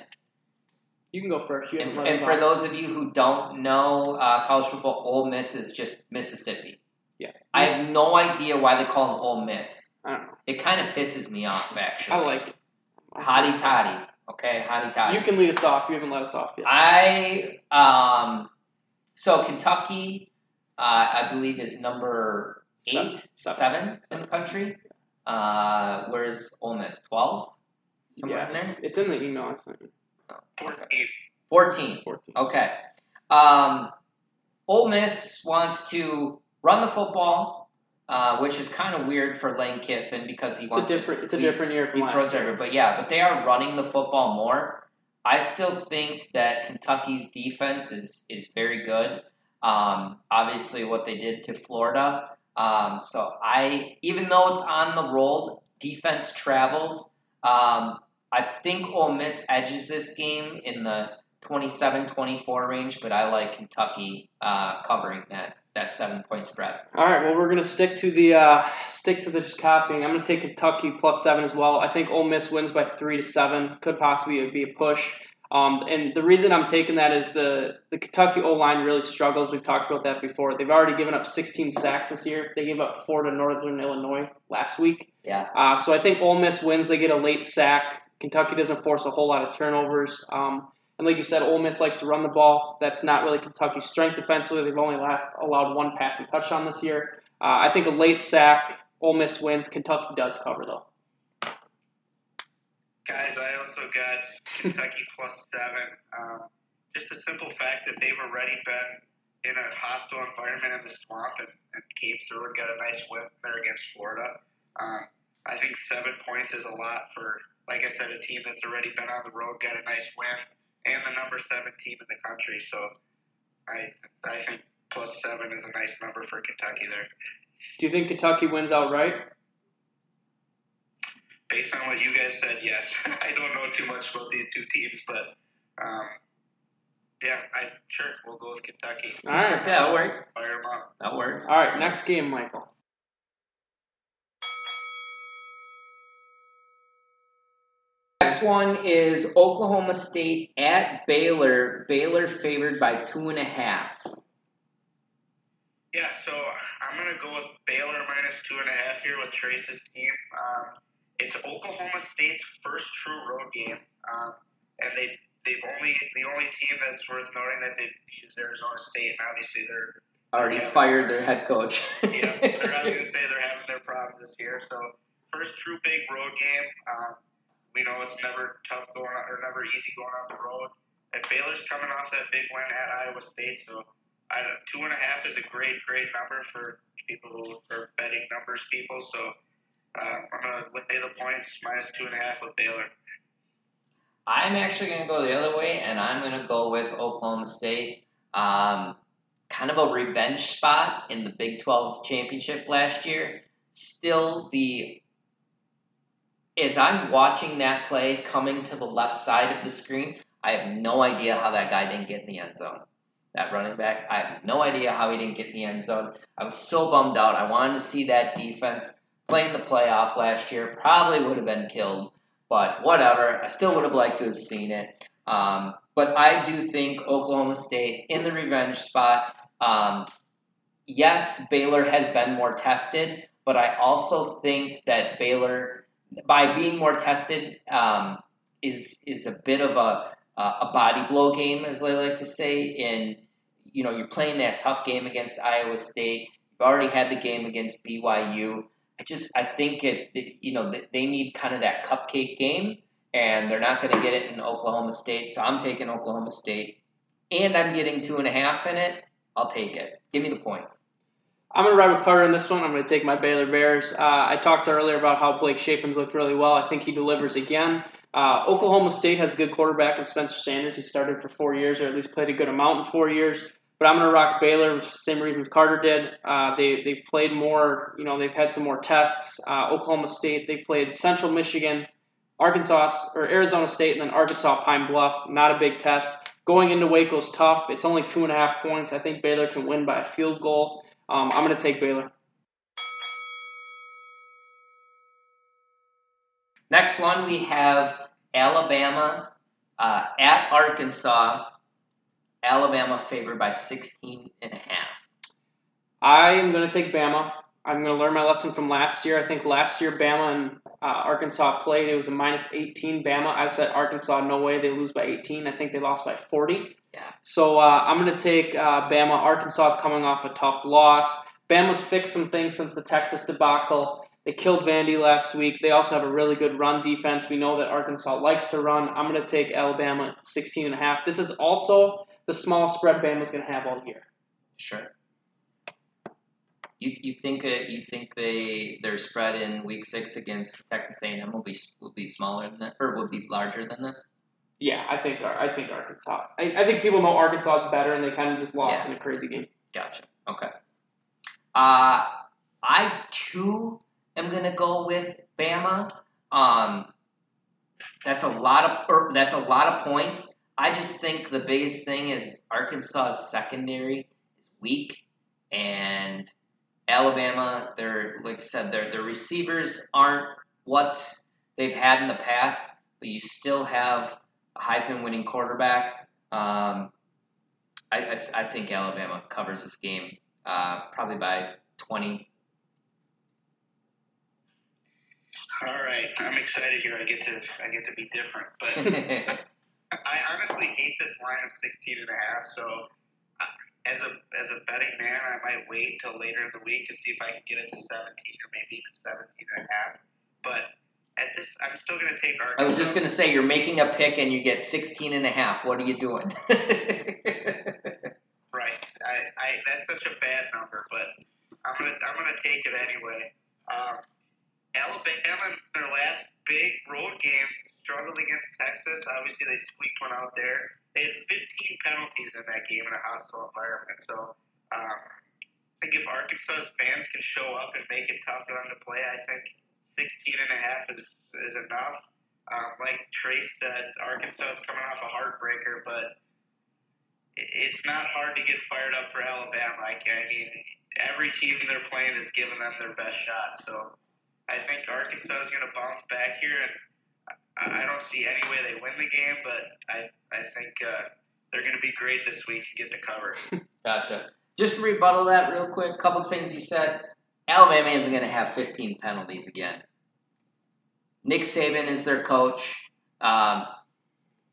You can go first. You And, and for those of you who don't know uh, college football, Ole Miss is just Mississippi. yes, I have no idea why they call them Ole Miss. I don't know. It kind of pisses me off, actually. I like it. Hotty toddy. Okay, hotty toddy. You can lead us off. You haven't let us off yet. I um, so Kentucky, uh, I believe is number Seven. eight, Seven. seven in the country. Uh, where's Ole Miss? Twelve, somewhere yes. in there. It's in the email I sent you. Oh, okay. 14. Fourteen. 14. Okay. Um, Ole Miss wants to run the football, uh, which is kind of weird for Lane Kiffin because he It's a wants to different. It's a he- different year from he last throws year. But yeah, but they are running the football more. I still think that Kentucky's defense is is very good. Um, obviously, what they did to Florida. Um, so I, even though it's on the road, defense travels. Um, I think Ole Miss edges this game in the 27-24 range, but I like Kentucky uh, covering that that seven point spread. All right. Well, we're gonna stick to the uh, stick to the just copying. I'm gonna take Kentucky plus seven as well. I think Ole Miss wins by three to seven. Could possibly be a push. Um, and the reason I'm taking that is the the Kentucky O line really struggles. We've talked about that before. They've already given up 16 sacks this year. They gave up four to Northern Illinois last week. Yeah. Uh, so I think Ole Miss wins. They get a late sack. Kentucky doesn't force a whole lot of turnovers. Um, and like you said, Ole Miss likes to run the ball. That's not really Kentucky's strength defensively. They've only last, allowed one passing touchdown this year. Uh, I think a late sack, Ole Miss wins. Kentucky does cover though. Guys, I also got Kentucky plus seven. Um, just the simple fact that they've already been in a hostile environment in the swamp and, and came through and got a nice win there against Florida. Um, I think seven points is a lot for, like I said, a team that's already been on the road, got a nice win, and the number seven team in the country. So I I think plus seven is a nice number for Kentucky there. Do you think Kentucky wins outright? Based on what you guys said, yes. I don't know too much about these two teams, but um, yeah, I sure we'll go with Kentucky. All right. Yeah, that works. Fire them up. That works. All right. Next game, Michael. Next one is Oklahoma State at Baylor. Baylor favored by two and a half. Yeah, so I'm gonna go with Baylor minus two and a half here with Trace's team. Um, it's Oklahoma State's first true road game, um, and they they've only the only team that's worth noting that they've beat is Arizona State, and obviously they're Already Yeah. fired their head coach. yeah, they're, I was gonna say they're having their problems this year. So first true big road game. Um, we know it's never tough going on or never easy going on the road. And Baylor's coming off that big win at Iowa State, so I, two and a half is a great, great number for people who are betting numbers people. So uh, I'm gonna lay the points minus two and a half with Baylor. I'm actually going to go the other way, and I'm going to go with Oklahoma State. Um, kind of a revenge spot in the Big 12 championship last year. Still, the as I'm watching that play coming to the left side of the screen, I have no idea how that guy didn't get in the end zone. That running back, I have no idea how he didn't get in the end zone. I was so bummed out. I wanted to see that defense playing the playoff last year. Probably would have been killed, but whatever. I still would have liked to have seen it. Um, but I do think Oklahoma State in the revenge spot. Um, yes, Baylor has been more tested, but I also think that Baylor by being more tested um, is is a bit of a a body blow game, as they like to say. In you know, you're playing that tough game against Iowa State. You've already had the game against BYU. I just I think it, it you know they need kind of that cupcake game, and they're not going to get it in Oklahoma State. So I'm taking Oklahoma State, and I'm getting two and a half in it. I'll take it. Give me the points. I'm going to ride with Carter in this one. I'm going to take my Baylor Bears. Uh, I talked earlier about how Blake Shapen's looked really well. I think he delivers again. Uh, Oklahoma State has a good quarterback in Spencer Sanders. He started for four years, or at least played a good amount in four years. But I'm going to rock Baylor for the same reasons Carter did. Uh, they, they've played more, you know, they've had some more tests. Uh, Oklahoma State, they played Central Michigan, Arkansas, or Arizona State, and then Arkansas Pine Bluff. Not a big test. Going into Waco's tough. It's only two and a half points. I think Baylor can win by a field goal. Um, I'm going to take Baylor. Next one, we have Alabama uh, at Arkansas. Alabama favored by 16 and a half. I am going to take Bama. I'm going to learn my lesson from last year. I think last year Bama and uh, Arkansas played. It was a minus 18 Bama. I said Arkansas, no way they lose by 18. I think they lost by 40. Yeah. So uh, I'm going to take uh, Bama. Arkansas is coming off a tough loss. Bama's fixed some things since the Texas debacle. They killed Vandy last week. They also have a really good run defense. We know that Arkansas likes to run. I'm going to take Alabama 16 and a half. This is also the small spread Bama's going to have all year. Sure. You, you think it, you think they their spread in week six against Texas A&M will be will be smaller than that, or will be larger than this? Yeah, I think I think Arkansas. I, I think people know Arkansas better, and they kind of just lost Yeah. in a crazy game. Gotcha. Okay. Uh, I too am gonna go with Bama. Um, that's a lot of or that's a lot of points. I just think the biggest thing is Arkansas's secondary is weak, and Alabama, they're like I said, their their receivers aren't what they've had in the past, but you still have a Heisman winning quarterback. Um, I, I, I think Alabama covers this game uh, probably by 20. All right, I'm excited here. I get to I get to be different, but I honestly hate this line of 16 and a half. So uh, as a as a betting man, I might wait till later in the week to see if I can get it to 17 or maybe even 17 and a half. But at this, I'm still going to take Arkansas. I was just going to say, you're making a pick and you get 16 and a half. What are you doing? Right. I, I that's such a bad number, but I'm gonna I'm gonna take it anyway. Um, Alabama in their last big road game struggled against Texas. Obviously, they squeaked one out there. They had 15 penalties in that game in a hostile environment. So um, I think if Arkansas's fans can show up and make it tough for them to play, I think 16 and a half is is enough. Um, like Trace said, Arkansas is coming off a heartbreaker, but it's not hard to get fired up for Alabama. I mean, every team they're playing is giving them their best shot. So I think Arkansas is going to bounce back here, and I, I don't see any way they win the game, but I I think uh, they're going to be great this week and get the cover. gotcha. Just to rebuttal that real quick, a couple things you said. Alabama isn't going to have 15 penalties again. Nick Saban is their coach. Um,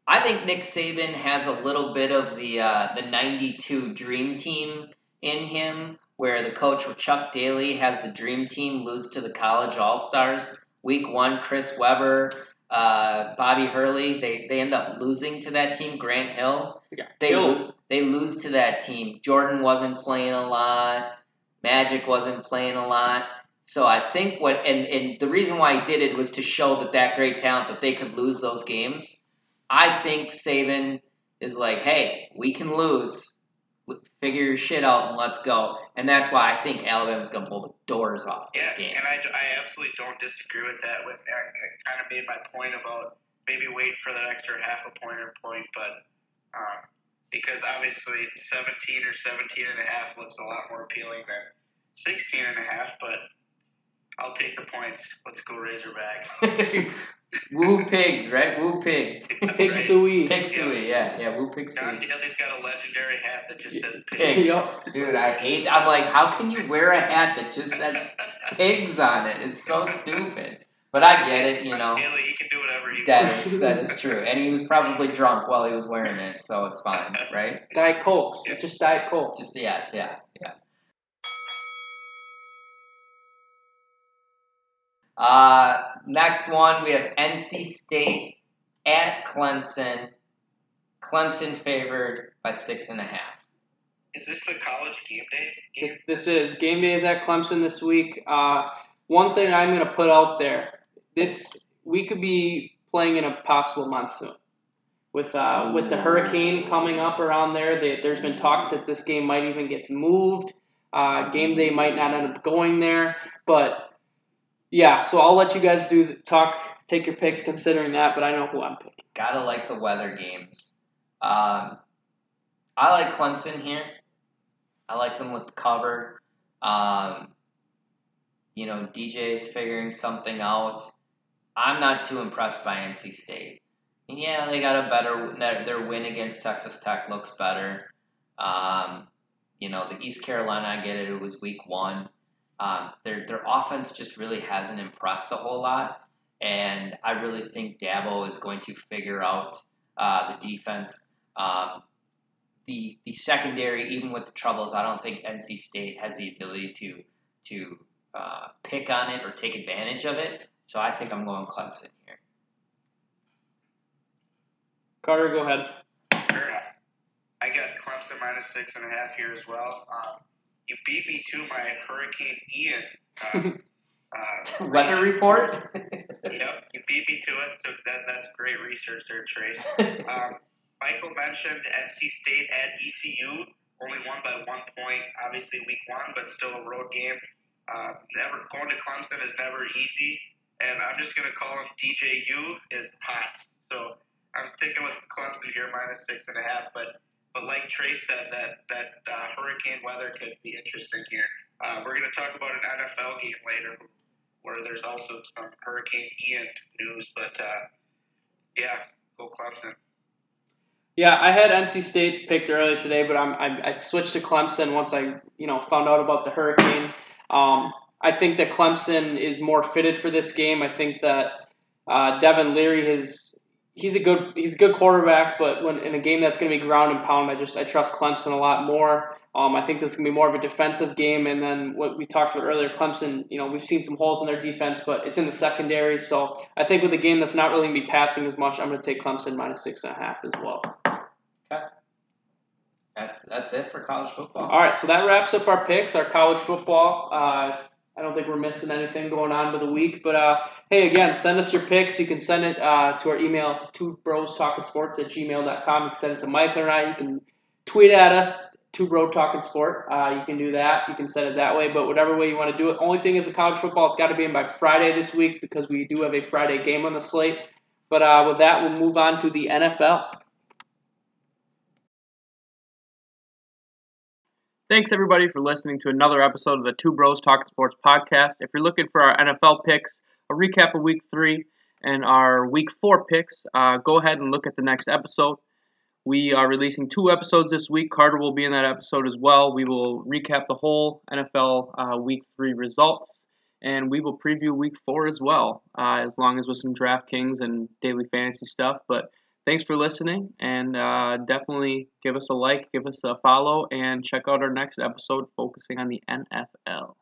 I think Nick Saban has a little bit of the uh, the '92 Dream Team in him, where the coach with Chuck Daly has the Dream Team lose to the College All Stars. Week one, Chris Webber, uh, Bobby Hurley, they, they end up losing to that team. Grant Hill, Yeah, they lo- they lose to that team. Jordan wasn't playing a lot. Magic wasn't playing a lot. So I think what and, and the reason why he did it was to show that that great talent that they could lose those games. I think Saban is like, hey, we can lose. Figure your shit out and let's go. And that's why I think Alabama's gonna blow the doors off this Yeah, game. and I, I absolutely don't disagree with that. I, I kind of made my point about maybe wait for that extra half a point or point, but um, because obviously 17 or 17 and a half looks a lot more appealing than 16 and a half, but I'll take the points. Let's go Razorbacks. Woo pigs, right? Woo pig. Pig Right? suey. Pig suey, yeah, yeah, woo pig John suey. Daly's got a legendary hat that just says pig. Pigs. Yup. Dude, I hate I'm like, how can you wear a hat that just says pigs on it? It's so stupid. But I get it, you know. Haley, he can do whatever he That wants. is that is true, and he was probably drunk while he was wearing it, so it's fine, right? Diet Cokes. It's just Diet Coke. Just yeah, yeah, yeah. Uh, next one we have NC State at Clemson. Clemson favored by six and a half. Is this the college game day This, this is game day is at Clemson this week. Uh, one thing I'm going to put out there: this we could be playing in a possible monsoon with uh, with the hurricane coming up around there. They, there's been talks that this game might even get moved. Uh, game day might not end up going there, but yeah. So I'll let you guys do the talk, take your picks considering that. But I know who I'm picking. Gotta like the weather games. Um, I like Clemson here. I like them with the cover. Um, you know, DJ's figuring something out. I'm not too impressed by NC State. Yeah, they got a better their, their win against Texas Tech looks better. Um, you know, the East Carolina, I get it. It was week one. Um, their their offense just really hasn't impressed a whole lot, and I really think Dabo is going to figure out uh, the defense. Um, the the secondary, even with the troubles, I don't think NC State has the ability to to uh, pick on it or take advantage of it. So I think I'm going Clemson here. Carter, go ahead. Fair. I got Clemson minus six and a half here as well. Um, you beat me to my Hurricane Ian. Uh, uh, Weather report. Yep, you beat me to it. So that that's great research there, Trace. Um, Michael mentioned NC State at ECU, only won by one point. Obviously, week one, but still a road game. Uh, never going to Clemson is never easy, and I'm just going to call him DJU is hot. So I'm sticking with Clemson here, minus six and a half. But but like Trace said, that that uh, hurricane weather could be interesting here. Uh, we're going to talk about an NFL game later, where there's also some Hurricane Ian news. But uh, yeah, go Clemson. Yeah, I had NC State picked earlier today, but I'm, I, I switched to Clemson once I you know found out about the hurricane. Um, I think that Clemson is more fitted for this game. I think that uh, Devin Leary has he's a good he's a good quarterback, but when in a game that's going to be ground and pound, I just I trust Clemson a lot more. Um, I think this is going to be more of a defensive game, and then what we talked about earlier, Clemson. You know, we've seen some holes in their defense, but it's in the secondary. So I think with a game that's not really going to be passing as much, I'm going to take Clemson minus six and a half as well. That's that's it for college football. All right, so that wraps up our picks, our college football. Uh, I don't think we're missing anything going on with the week. But uh, hey, again, send us your picks. You can send it uh, to our email, two bros talking sports at gmail.com. You can send it to Michael and I. You can tweet at us, two bro talking sport. Uh, you can do that. You can send it that way. But whatever way you want to do it. Only thing is, with college football, it's got to be in by Friday this week because we do have a Friday game on the slate. But uh, with that, we'll move on to the NFL. Thanks everybody for listening to another episode of the Two Bros Talking Sports podcast. If you're looking for our NFL picks, a recap of Week Three, and our Week Four picks, uh, go ahead and look at the next episode. We are releasing two episodes this week. Carter will be in that episode as well. We will recap the whole NFL uh, Week Three results, and we will preview Week Four as well, uh, as long as with some DraftKings and daily fantasy stuff. But thanks for listening and uh, definitely give us a like give us a follow and check out our next episode focusing on the nfl